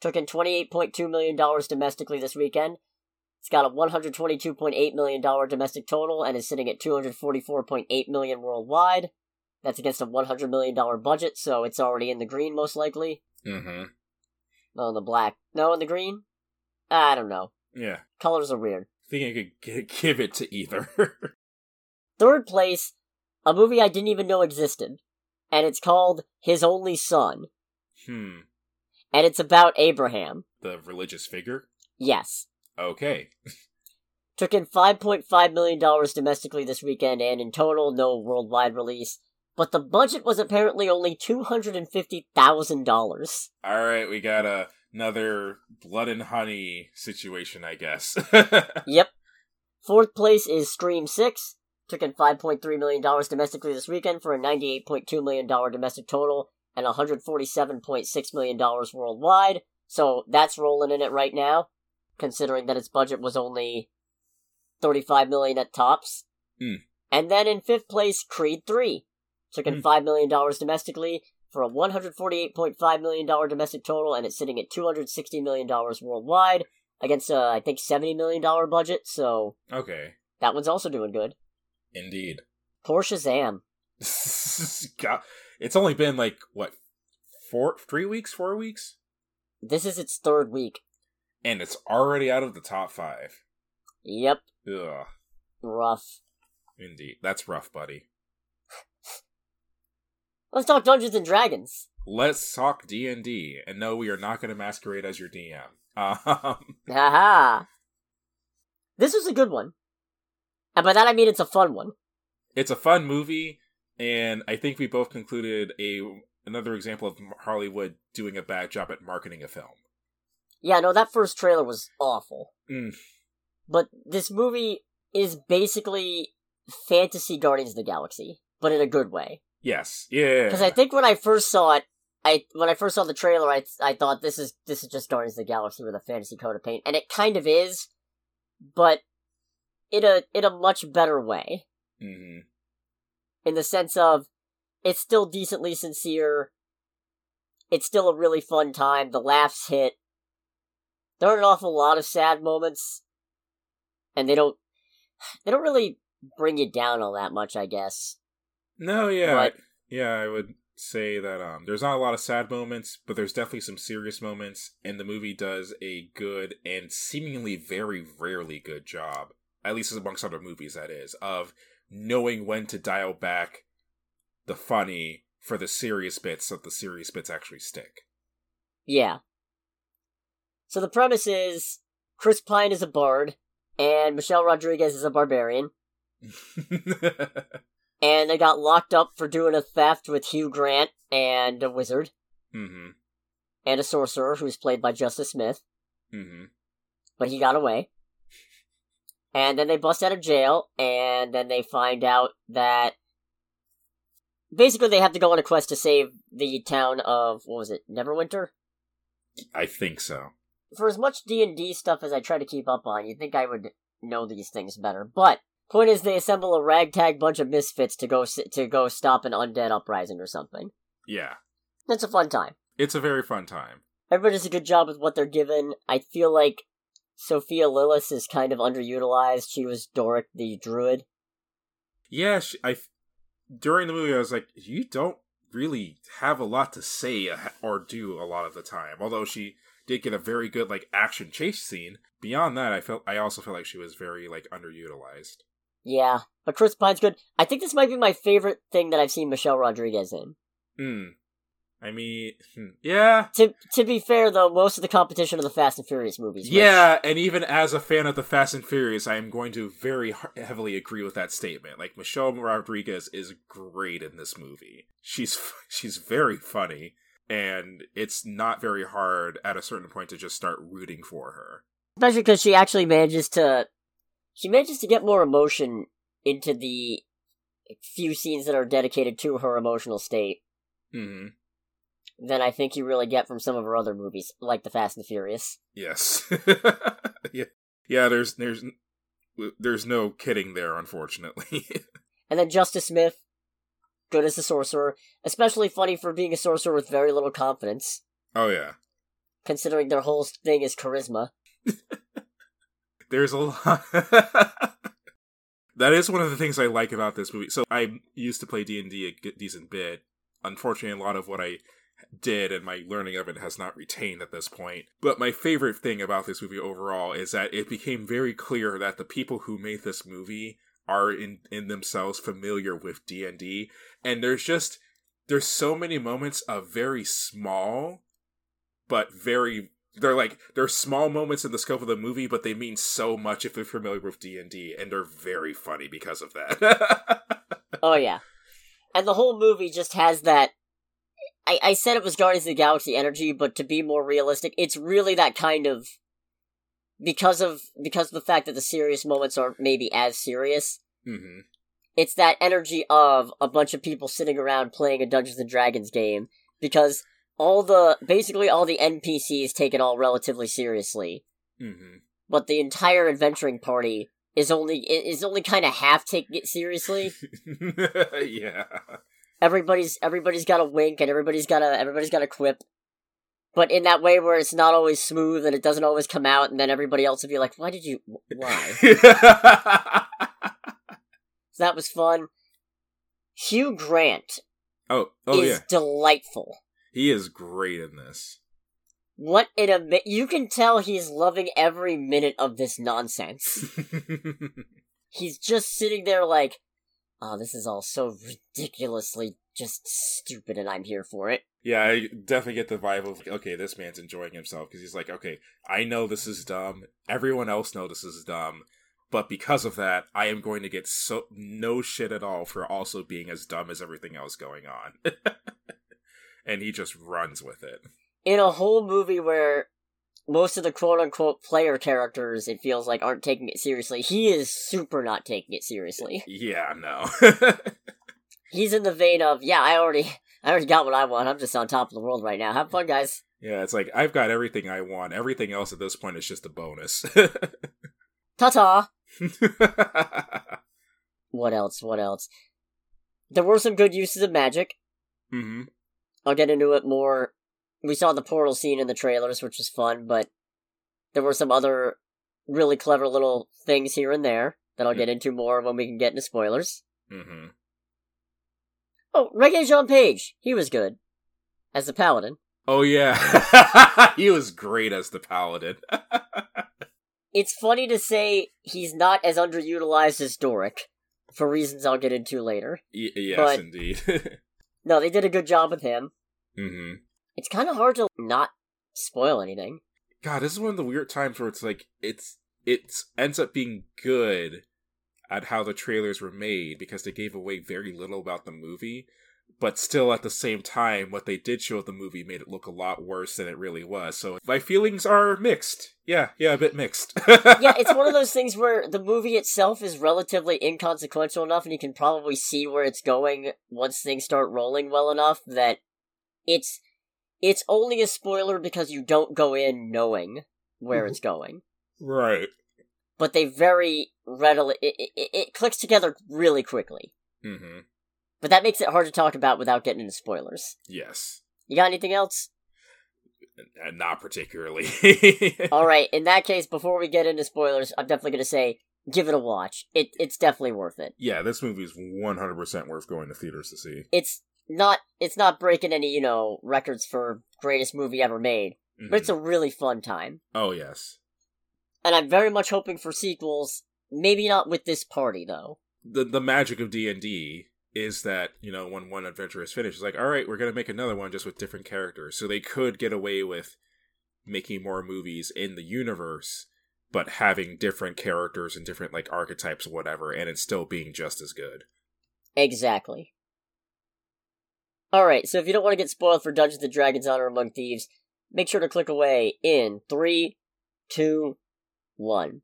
Took in $28.2 million domestically this weekend. It's got a $122.8 million domestic total and is sitting at 244.8 million worldwide. That's against a $100 million budget, so it's already in the green most likely. Mm-hmm. In the black. No, in the green? I don't know. Yeah. Colors are weird. I think I could g- give it to either. Third place, a movie I didn't even know existed. And it's called His Only Son. hmm. And it's about Abraham. The religious figure. Yes. Okay. Took in $5.5 million domestically this weekend and in total, no worldwide release. But the budget was apparently only $250,000. All right, we got a, another blood and honey situation, I guess. Yep. Fourth place is Scream 6. Took in $5.3 million domestically this weekend for a $98.2 million domestic total and $147.6 million worldwide. So that's rolling in it right now, considering that its budget was only $35 million at tops. Hmm. And then in fifth place, Creed 3. Took in Hmm. $5 million domestically for a $148.5 million domestic total, and it's sitting at $260 million worldwide against a, I think, $70 million budget, so okay. that one's also doing good. Indeed. Poor Shazam. God, it's only been like what four, three weeks, four weeks, This is its third week. and it's already out of the top five. Yep, Ugh. rough. Indeed, that's rough, buddy. Let's talk Dungeons and Dragons. Let's talk D and D, and no, we are not going to masquerade as your DM. Um, Haha. This was a good one. And by that I mean it's a fun one. it's a fun movie, and I think we both concluded a another example of Hollywood doing a bad job at marketing a film. Yeah, no, that first trailer was awful. Mm. But this movie is basically fantasy Guardians of the Galaxy, but in a good way. Yes. Yeah. Because I think when I first saw it, I when I first saw the trailer, I I thought this is this is just Guardians of the Galaxy with a fantasy coat of paint, and it kind of is, but in a in a much better way. hmm In the sense of, it's still decently sincere. It's still a really fun time. The laughs hit. There are an awful lot of sad moments, and they don't they don't really bring you down all that much, I guess. No, yeah, yeah. I would say that um, there's not a lot of sad moments, but there's definitely some serious moments, and the movie does a good and seemingly very rarely good job, at least as amongst other movies, that is, of knowing when to dial back the funny for the serious bits, so the serious bits actually stick. Yeah. So the premise is Chris Pine is a bard, and Michelle Rodriguez is a barbarian, and they got locked up for doing a theft with Hugh Grant and a wizard, hmm and a sorcerer who's played by Justice Smith, hmm but he got away. And then they bust out of jail, and then they find out that basically they have to go on a quest to save the town of what was it, Neverwinter? I think so. for as much D and D stuff as I try to keep up on, you'd think I would know these things better. But point is, they assemble a ragtag bunch of misfits to go to go stop an undead uprising or something. Yeah, It's a fun time. it's a very fun time. Everybody does a good job with what they're given. I feel like Sophia Lillis is kind of underutilized. She was Doric the druid. Yeah, she, I during the movie I was like, you don't really have a lot to say uh, or do a lot of the time. Although she did get a very good like action chase scene. Beyond that, I felt I also felt like she was very like underutilized. Yeah, but Chris Pine's good. I think this might be my favorite thing that I've seen Michelle Rodriguez in. Hmm. I mean, hmm, yeah, To to be fair though, most of the competition are the Fast and Furious movies. which- yeah, and even as a fan of the Fast and Furious, I am going to very heavily agree with that statement. Like Michelle Rodriguez is great in this movie. She's she's very funny, and it's not very hard at a certain point to just start rooting for her. especially because she actually manages to she manages to get more emotion into the few scenes that are dedicated to her emotional state hmm than I think you really get from some of her other movies, like The Fast and the Furious. Yes. yeah. Yeah. There's there's there's no kidding there, unfortunately. And then Justice Smith, good as a sorcerer, especially funny for being a sorcerer with very little confidence, oh yeah. considering their whole thing is charisma. There's a lot. that is one of the things I like about this movie. So I used to play D and D a decent bit. Unfortunately, a lot of what I did and my learning of it has not retained at this point. But my favorite thing about this movie overall is that it became very clear that the people who made this movie are in in themselves familiar with D&D and there's just there's so many moments of very small but very they're like they're small moments in the scope of the movie but they mean so much if you're familiar with D&D and they're very funny because of that. Oh yeah. And the whole movie just has that I, I said it was Guardians of the Galaxy energy, but to be more realistic, it's really that kind of because of because of the fact that the serious moments aren't maybe as serious. mhm. It's that energy of a bunch of people sitting around playing a Dungeons and Dragons game because all the basically all the NPCs take it all relatively seriously, Mhm. but the entire adventuring party is only is only kind of half taking it seriously. yeah. everybody's everybody's got a wink and everybody's got a everybody's got a quip but in that way where it's not always smooth and it doesn't always come out and then everybody else will be like why did you why so that was fun hugh grant oh, oh is yeah. delightful He is great in this. what in a you can tell he's loving every minute of this nonsense he's just sitting there like oh this is all so ridiculously just stupid and i'm here for it yeah, I definitely get the vibe of okay, this man's enjoying himself because he's like, okay, I know this is dumb. Everyone else knows this is dumb, but because of that, I am going to get so no shit at all for also being as dumb as everything else going on. and he just runs with it. in a whole movie where most of the quote unquote player characters, it feels like, aren't taking it seriously. He is super not taking it seriously. Yeah, no. He's in the vein of, yeah, I already, I already got what I want. I'm just on top of the world right now. Have fun, guys. yeah, it's like I've got everything I want. Everything else at this point is just a bonus. Ta ta. What else? What else? There were some good uses of magic. hmm I'll get into it more. We saw the portal scene in the trailers, which was fun, but there were some other really clever little things here and there that I'll get into more when we can get into spoilers. Mm-hmm. Oh, Regé-Jean Page. He was good. As the paladin. Oh yeah, he was great as the paladin. It's funny to say he's not as underutilized as Doric, for reasons I'll get into later. Y- yes, But- indeed. No, they did a good job with him. hmm It's kind of hard to not spoil anything. God, this is one of the weird times where it's like it's it ends up being good at how the trailers were made because they gave away very little about the movie, but still at the same time, what they did show of the movie made it look a lot worse than it really was. So my feelings are mixed. Yeah, yeah, a bit mixed. yeah, it's one of those things where the movie itself is relatively inconsequential enough, and you can probably see where it's going once things start rolling well enough that it's it's only a spoiler because you don't go in knowing where it's going. right. But they very readily it, it, it clicks together really quickly. hmm But that makes it hard to talk about without getting into spoilers. Yes. You got anything else? Uh, not particularly. All right. In that case, before we get into spoilers, I'm definitely going to say give it a watch. It it's definitely worth it. yeah, this movie is 100% worth going to theaters to see. It's not it's not breaking any you know records for greatest movie ever made, but it's a really fun time. Oh, yes. And I'm very much hoping for sequels. Maybe not with this party though. the the magic of D and D is that you know when one adventure is finished, it's like all right, we're gonna make another one just with different characters. So they could get away with making more movies in the universe, but having different characters and different like archetypes or whatever, and it still being just as good. Exactly. All right. So if you don't want to get spoiled for Dungeons and Dragons: Honor Among Thieves, make sure to click away in three, two, one.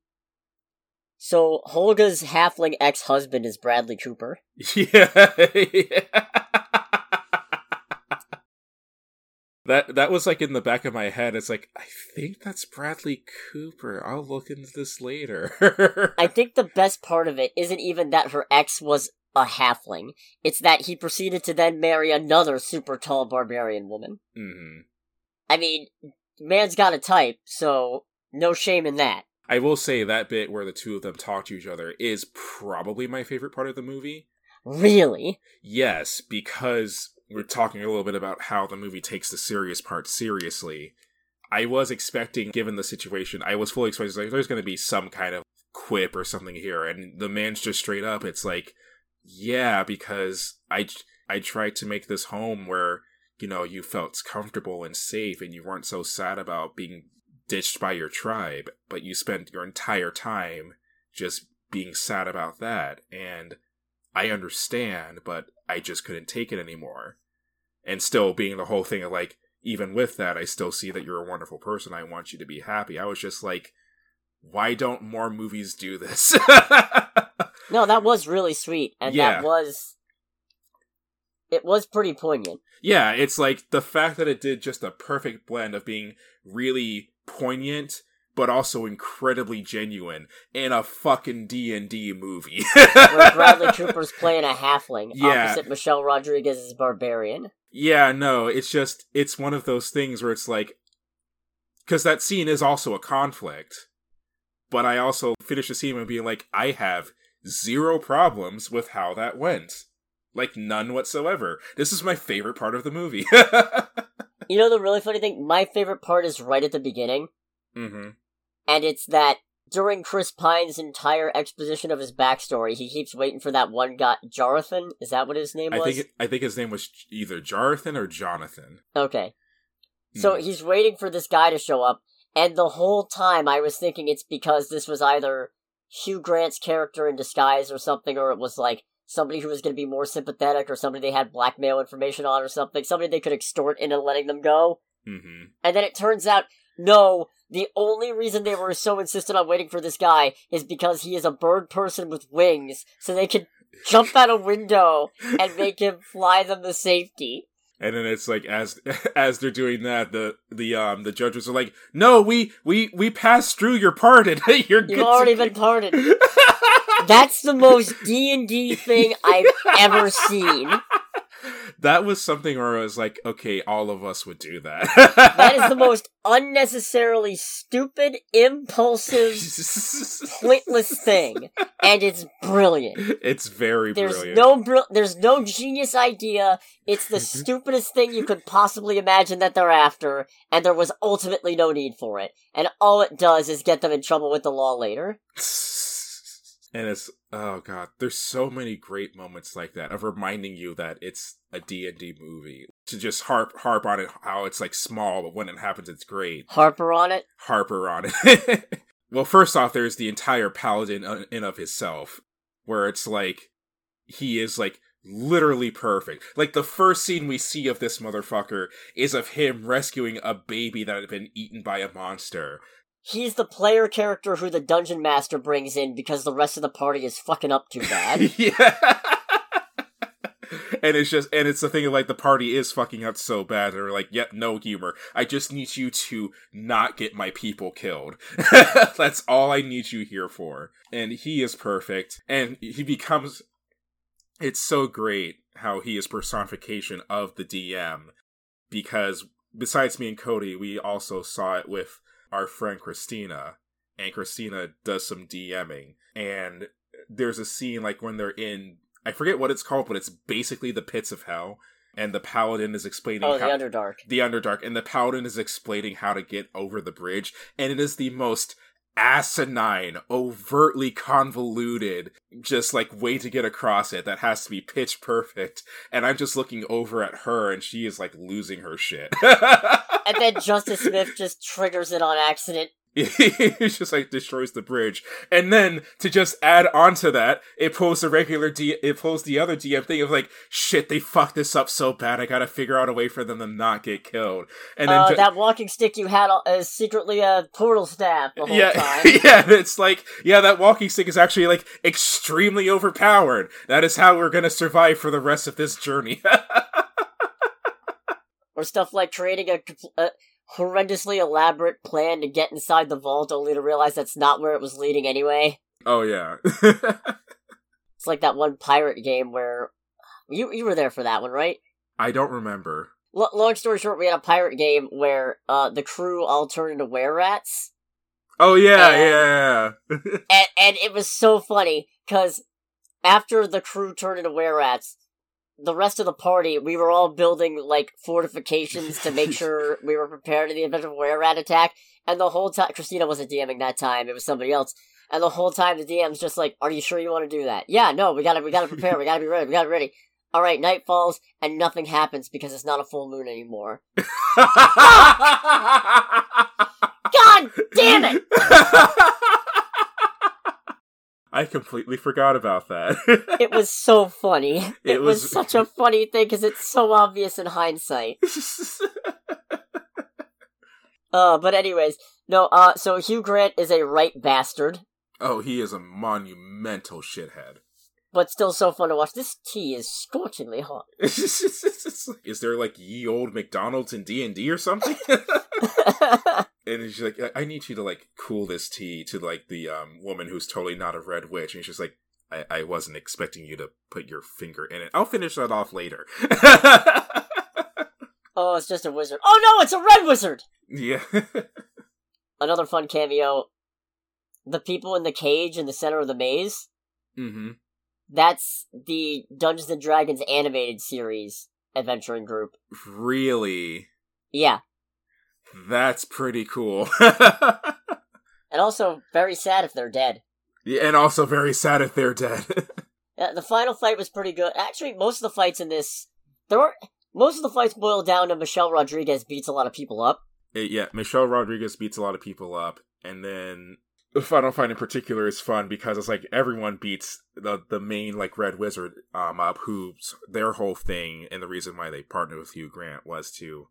So Holga's halfling ex-husband is Bradley Cooper. Yeah. That that was like in the back of my head. It's like I think that's Bradley Cooper. I'll look into this later. I think the best part of it isn't even that her ex was a halfling. It's that he proceeded to then marry another super tall barbarian woman. hmm I mean, man's got a type, so no shame in that. I will say that bit where the two of them talk to each other is probably my favorite part of the movie. Really? Yes, because we're talking a little bit about how the movie takes the serious part seriously. I was expecting, given the situation, I was fully expecting like there's going to be some kind of quip or something here, and the man's just straight up. It's like, yeah, because I I tried to make this home where you know you felt comfortable and safe, and you weren't so sad about being ditched by your tribe, but you spent your entire time just being sad about that, and I understand, but I just couldn't take it anymore. And still being the whole thing of like, even with that, I still see that you're a wonderful person. I want you to be happy. I was just like, why don't more movies do this? No, that was really sweet, and Yeah. that was. It was pretty poignant. yeah, it's like the fact that it did just a perfect blend of being really poignant but also incredibly genuine in a fucking D&D movie. Where Bradley Cooper's playing a halfling Yeah. opposite Michelle Rodriguez's barbarian. Yeah, no, it's just it's one of those things where it's like because that scene is also a conflict, but I also finish the scene and being like, I have zero problems with how that went, like none whatsoever. This is my favorite part of the movie. You know the really funny thing? My favorite part is right at the beginning, hmm and it's that during Chris Pine's entire exposition of his backstory, he keeps waiting for that one guy, Jonathan. Is that what his name I was? think I think his name was either Jonathan or Jonathan. Okay. So Hmm. he's waiting for this guy to show up, and the whole time I was thinking it's because this was either Hugh Grant's character in disguise or something, or it was like somebody who was going to be more sympathetic, or somebody they had blackmail information on, or something, somebody they could extort into letting them go. hmm And then it turns out, no, the only reason they were so insistent on waiting for this guy is because he is a bird person with wings, so they could jump out a window and make him fly them to safety. And then it's like as as they're doing that, the the um the judges are like, "No, we we we passed through your pardon. You're You've already been pardoned." That's the most D and D thing I've ever seen. That was something where I was like, okay, all of us would do that. that is the most unnecessarily stupid, impulsive, pointless thing, and it's brilliant. It's very there's brilliant. no there's no genius idea. It's the mm-hmm. stupidest thing you could possibly imagine that they're after, and there was ultimately no need for it. And all it does is get them in trouble with the law later. and it's oh god there's so many great moments like that of reminding you that it's a d&d movie. To just harp harp on it how it's like small but when it happens it's great. Harper on it. harper on it. Well first off there's the entire paladin in in of himself where it's like he is like literally perfect. Like the first scene we see of this motherfucker is of him rescuing a baby that had been eaten by a monster He's the player character who the dungeon master brings in because the rest of the party is fucking up too bad. yeah. and it's just and it's the thing of like the party is fucking up so bad they're like yep no humor. I just need you to not get my people killed. That's all i need you here for. And he is perfect. And he becomes it's so great how he is personification of the dm because besides me and cody we also saw it with our friend Christina, and Christina does some DMing, and there's a scene like when they're in I forget what it's called, but it's basically the pits of hell. And the paladin is explaining oh, how, the Underdark. The Underdark. And the paladin is explaining how to get over the bridge. And it is the most asinine, overtly convoluted, just like way to get across it that has to be pitch perfect. And I'm just looking over at her and she is like losing her shit. and then Justice Smith just triggers it on accident. it's just like destroys the bridge, and then to just add on to that, it pulls the regular D. It pulls the other DM thing of like, shit, they fucked this up so bad. I gotta figure out a way for them to not get killed. And then uh, ju- that walking stick you had is secretly a portal staff the whole yeah, time. yeah, it's like, yeah, that walking stick is actually like extremely overpowered. That is how we're gonna survive for the rest of this journey. or stuff like creating a, a horrendously elaborate plan to get inside the vault only to realize that's not where it was leading anyway. Oh yeah. it's like that one pirate game where you you were there for that one, right? I don't remember. L- long story short, we had a pirate game where uh, the crew all turned into were rats. Oh yeah, and, yeah. and and it was so funny because after the crew turned into were rats, the rest of the party, we were all building like fortifications to make sure we were prepared in the event of a were rat attack. And the whole time, Christina wasn't DMing that time; it was somebody else. And the whole time, the DM's just like, "Are you sure you want to do that?" Yeah, no, we gotta, we gotta prepare, we gotta be ready, we gotta be ready. All right, night falls and nothing happens because it's not a full moon anymore. God damn it! I completely forgot about that. it was so funny. It, It was... was- such a funny thing because it's so obvious in hindsight. Uh, but anyways, no. Uh, so Hugh Grant is a right bastard, oh, he is a monumental shithead. But still so fun to watch. This tea is scorchingly hot. is there like ye old McDonald's in D and D or something? and she's like, I-, I need you to like cool this tea to like the um woman who's totally not a red witch, and she's like, I, I wasn't expecting you to put your finger in it. I'll finish that off later. oh, it's just a wizard. Oh no, it's a red wizard. yeah. Another fun cameo. The people in the cage in the center of the maze. mm-hmm. That's the Dungeons and Dragons animated series adventuring group. Really? Yeah, That's pretty cool. and also very sad if they're dead. Yeah, and also very sad if they're dead. Uh, the final fight was pretty good. Actually, most of the fights in this, there were most of the fights boil down to Michelle Rodriguez beats a lot of people up. Yeah, Michelle Rodriguez beats a lot of people up, and then the final fight in particular is fun because it's like everyone beats the the main like Red Wizard um up, who's their whole thing, and the reason why they partnered with Hugh Grant was to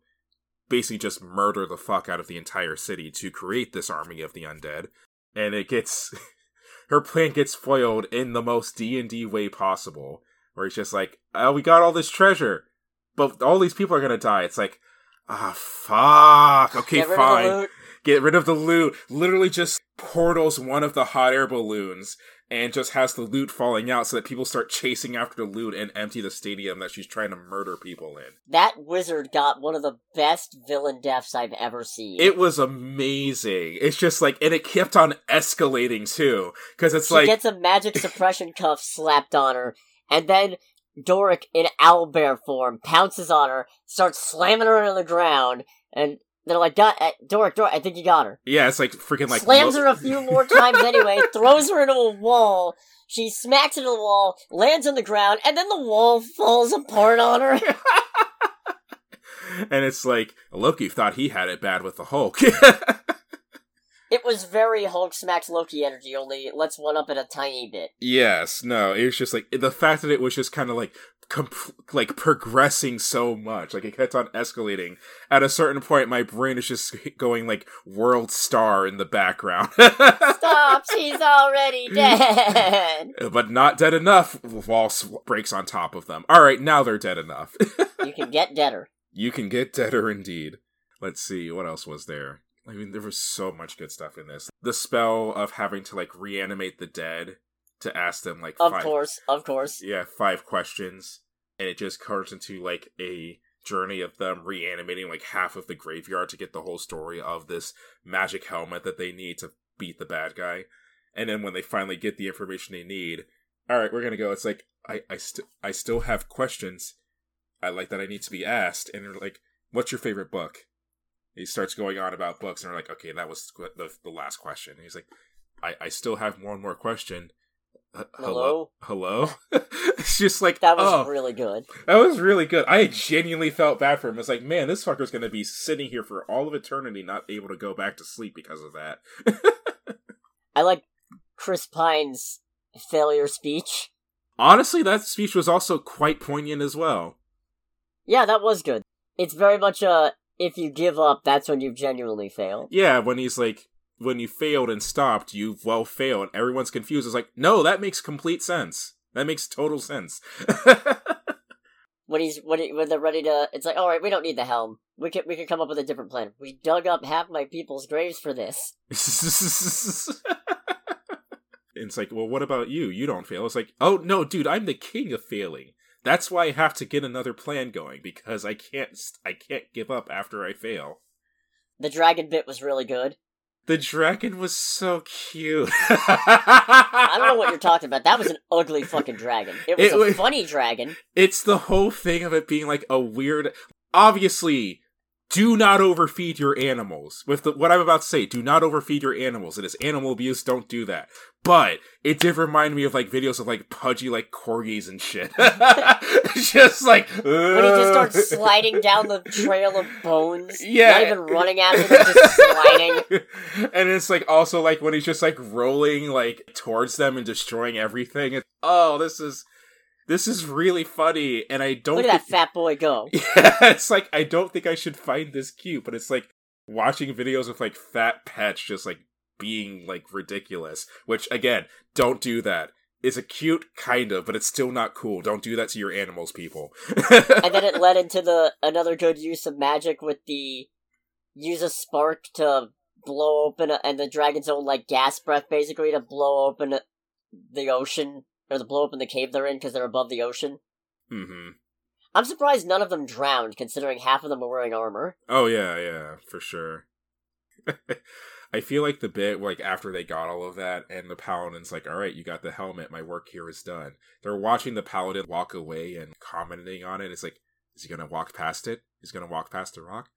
basically just murder the fuck out of the entire city to create this army of the undead. And it gets her plan gets foiled in the most D&D way possible where it's just like, "Oh, we got all this treasure, but all these people are going to die." It's like, "Ah, fuck. Okay, Get rid of the fine. Get rid of the loot." Literally just portals one of the hot air balloons and just has the loot falling out so that people start chasing after the loot and empty the stadium that she's trying to murder people in. That wizard got one of the best villain deaths I've ever seen. It was amazing. It's just like, and it kept on escalating too, because it's she like, gets a magic suppression cuff slapped on her, and then Doric in owlbear form pounces on her, starts slamming her into the ground, and they're like, "God, uh, Doric, I think you got her." yeah, it's like freaking like Slams lo- her a few more times anyway, throws her into a wall. She smacks into the wall, lands on the ground, and then the wall falls apart on her. and it's like Loki thought he had it bad with the Hulk. It was very Hulk smacks Loki energy, only let's one up it a tiny bit. yes, no, it was just like the fact that it was just kind of like comp- like progressing so much, like it kept on escalating. At a certain point, my brain is just going like world star in the background. Stop, she's already dead. but not dead enough. Wall breaks on top of them. All right, now they're dead enough. You can get deader. you can get deader indeed. Let's see what else was there. I mean, there was so much good stuff in this. The spell of having to like reanimate the dead to ask them like Of five, course, of course. yeah, five questions, and it just turns into like a journey of them reanimating like half of the graveyard to get the whole story of this magic helmet that they need to beat the bad guy. And then when they finally get the information they need, all right, we're gonna go. It's like I I still I still have questions. I like that I need to be asked, and they're like, "What's your favorite book?" He starts going on about books, and they're like, "Okay, that was the the last question." And he's like, "I I still have one more question." Uh, hello, hello. it's just like That was oh, really good. that was really good. I genuinely felt bad for him. It's like, man, this fucker's gonna be sitting here for all of eternity, not able to go back to sleep because of that. I like Chris Pine's failure speech. Honestly, that speech was also quite poignant as well. Yeah, that was good. It's very much a if you give up, that's when you've genuinely fail Yeah, when he's like, when you failed and stopped, you've well failed. Everyone's confused. It's like, no, that makes complete sense. That makes total sense. When he's when, he, when they're ready to, it's like, all right, we don't need the helm. We can we can come up with a different plan. We dug up half my people's graves for this. it's like, well, what about you? You don't fail. It's like, oh no, dude, I'm the king of failing. That's why I have to get another plan going because I can't I can't give up after I fail. The dragon bit was really good. The dragon was so cute. I don't know what you're talking about. That was an ugly fucking dragon. It was It a funny dragon. It's the whole thing of it being like a weird. Obviously, do not overfeed your animals. With the, what I'm about to say, do not overfeed your animals. It is animal abuse. Don't do that. But it did remind me of like videos of like pudgy like corgis and shit. just like When he just starts sliding down the trail of bones. Yeah. Not even running after them, just sliding. and it's like also like when he's just like rolling like towards them and destroying everything. It's, oh, this is this is really funny, and I don't. Look at that fat boy go. Yeah, it's like I don't think I should find this cute, but it's like watching videos of like fat pets just like being like ridiculous. Which again, don't do that. It's a cute kind of, but it's still not cool. Don't do that to your animals, people. and then it led into the another good use of magic with the use a spark to blow open a, and the dragon's own like gas breath basically to blow open the ocean or to blow open the cave they're in because they're above the ocean. hmm I'm surprised none of them drowned considering half of them are wearing armor. Oh yeah, yeah, for sure. I feel like the bit like after they got all of that and the paladin's like, "All right, you got the helmet. My work here is done." They're watching the paladin walk away and commenting on it. It's like, is he gonna walk past it? He's gonna walk past the rock.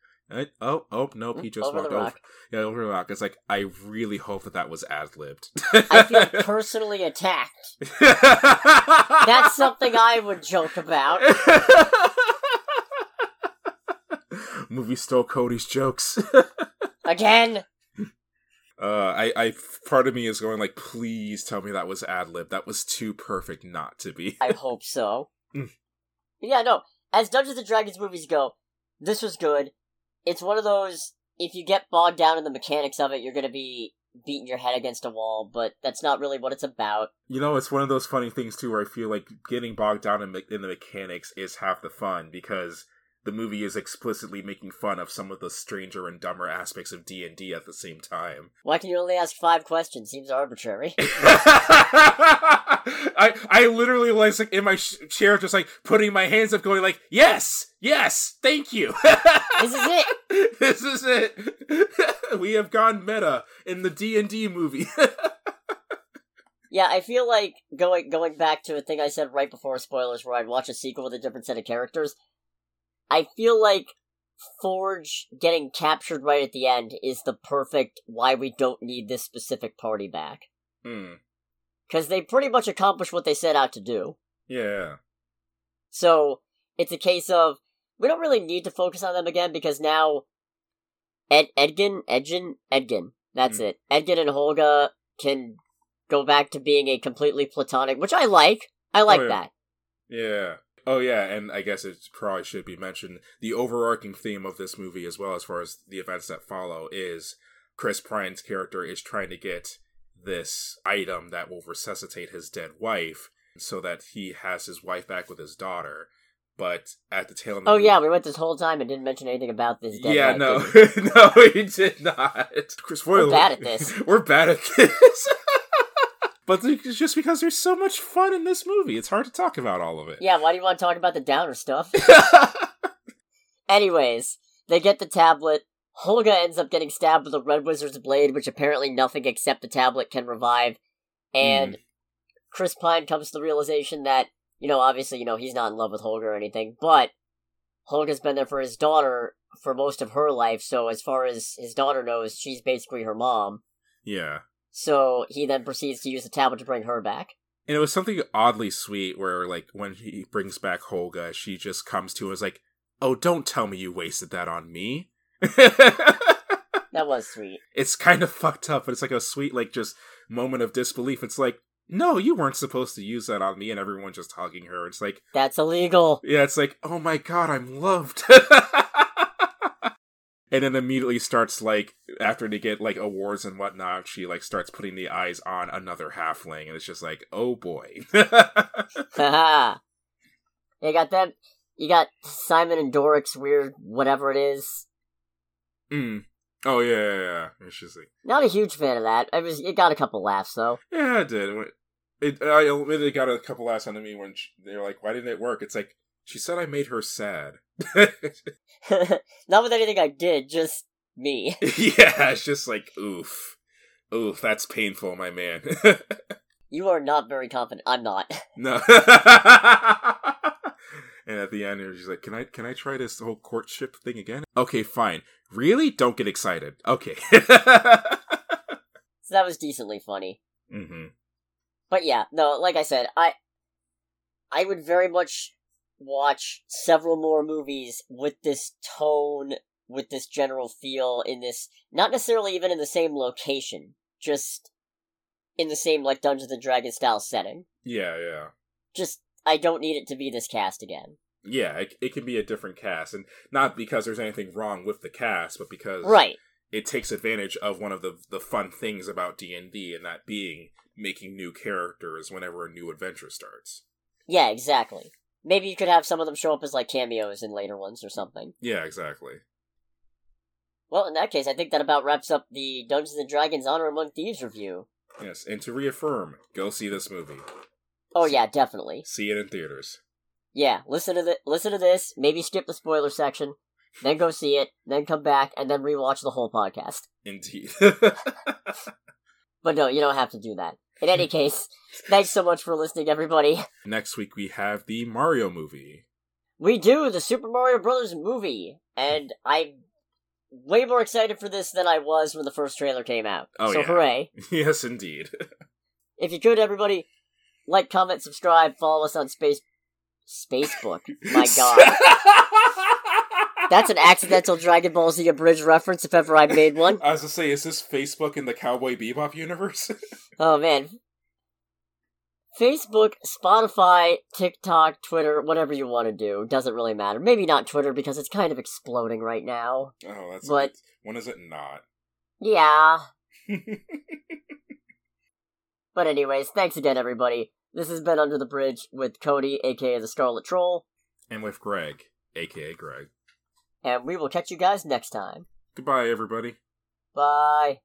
Oh, oh, nope. He just Over walked over. Yeah, over the rock. It's like I really hope that that was ad libbed. I feel personally attacked. That's something I would joke about. Movie stole Cody's jokes. Again, Uh, I, I, part of me is going like, please tell me that was ad lib. That was too perfect not to be. I hope so. Mm. Yeah, no. As Dungeons and Dragons movies go, this was good. It's one of those if you get bogged down in the mechanics of it, you're gonna be beating your head against a wall, but that's not really what it's about. You know, it's one of those funny things too, where I feel like getting bogged down in, me- in the mechanics is half the fun because the movie is explicitly making fun of some of the stranger and dumber aspects of D and D at the same time. Why can you only ask five questions? Seems arbitrary. I I literally was like in my sh- chair, just like putting my hands up, going like, "Yes, yes, thank you." This is it. this is it. we have gone meta in the D and D movie. Yeah, I feel like going going back to a thing I said right before spoilers, where I'd watch a sequel with a different set of characters. I feel like Forge getting captured right at the end is the perfect why we don't need this specific party back Hmm. because they pretty much accomplished what they set out to do. Yeah. So it's a case of we don't really need to focus on them again because now Ed Edgin Edgin Edgin that's Hmm. it. Edgin and Holga can go back to being a completely platonic, which I like. I like Oh, yeah. that. Yeah. Oh yeah, and I guess it probably should be mentioned the overarching theme of this movie, as well as far as the events that follow, is Chris Pine's character is trying to get this item that will resuscitate his dead wife, so that he has his wife back with his daughter. But at the tail end, of Oh yeah, we went this whole time and didn't mention anything about this. Dead yeah, wife, no, no, we did not. Chris, We're bad at this. We're bad at this. But it's just because there's so much fun in this movie, it's hard to talk about all of it. Yeah, why do you want to talk about the downer stuff? Anyways, they get the tablet. Holga ends up getting stabbed with a red wizard's blade, which apparently nothing except the tablet can revive. And hmm. Chris Pine comes to the realization that, you know, obviously, you know, he's not in love with Holga or anything, but Holga's been there for his daughter for most of her life, so as far as his daughter knows, she's basically her mom. yeah. So he then proceeds to use the tablet to bring her back. And it was something oddly sweet where, like, when he brings back Holga, she just comes to him and is like, Oh, don't tell me you wasted that on me. That was sweet. it's kind of fucked up, but it's like a sweet, like, just moment of disbelief. It's like, No, you weren't supposed to use that on me, and everyone just hugging her. It's like, That's illegal. Yeah, it's like, Oh my god, I'm loved. and then immediately starts, like, after they get, like, awards and whatnot, she, like, starts putting the eyes on another halfling, and it's just like, Oh boy. You got them. You got Simon and Doric's weird whatever it is. Mm. Oh yeah, yeah, yeah. It's just like, Not a huge fan of that. It was. It got a couple laughs though. yeah, it did. It, it I it got a couple laughs onto me when she, they were like, "Why didn't it work?" It's like she said I made her sad. Not with anything I did, just me. yeah, it's just like, oof, oof. That's painful, my man. You are not very confident. I'm not. no. and at the end, she's like, "Can I can I try this whole courtship thing again?" Okay, fine. Really? Don't get excited. Okay. So that was decently funny. hmm But yeah, no, like I said, I I would very much watch several more movies with this tone, with this general feel in this not necessarily even in the same location, just in the same like Dungeons and Dragons style setting. Yeah, yeah. Just I don't need it to be this cast again. Yeah, it, it can be a different cast, and not because there's anything wrong with the cast, but because Right. it takes advantage of one of the the fun things about D and D, and that being making new characters whenever a new adventure starts. Yeah, exactly. Maybe you could have some of them show up as like cameos in later ones or something. Yeah, exactly. Well, in that case, I think that about wraps up the Dungeons and Dragons Honor Among Thieves review. Yes, and to reaffirm, go see this movie. Oh yeah, definitely. See it in theaters. Yeah, listen to the listen to this. Maybe skip the spoiler section, then go see it, then come back, and then rewatch the whole podcast. Indeed. But no, you don't have to do that. In any case, thanks so much for listening, everybody. Next week we have the Mario movie. We do the Super Mario Brothers movie, and I'm way more excited for this than I was when the first trailer came out. Oh, so yeah. hooray! yes, indeed. If you could, everybody, like, comment, subscribe, follow us on Space Spacebook. My God, that's an accidental Dragon Ball Z abridged reference if ever I made one. I was gonna say, is this Facebook in the Cowboy Bebop universe? Oh man. Facebook, Spotify, TikTok, Twitter, whatever you want to do. Doesn't really matter. Maybe not Twitter because it's kind of exploding right now. Oh, that's But- when is it not? Yeah. But anyways, thanks again everybody. This has been Under the Bridge with Cody, aka the Scarlet Troll, and with Greg, aka Greg. And we will catch you guys next time. Goodbye, everybody. Bye.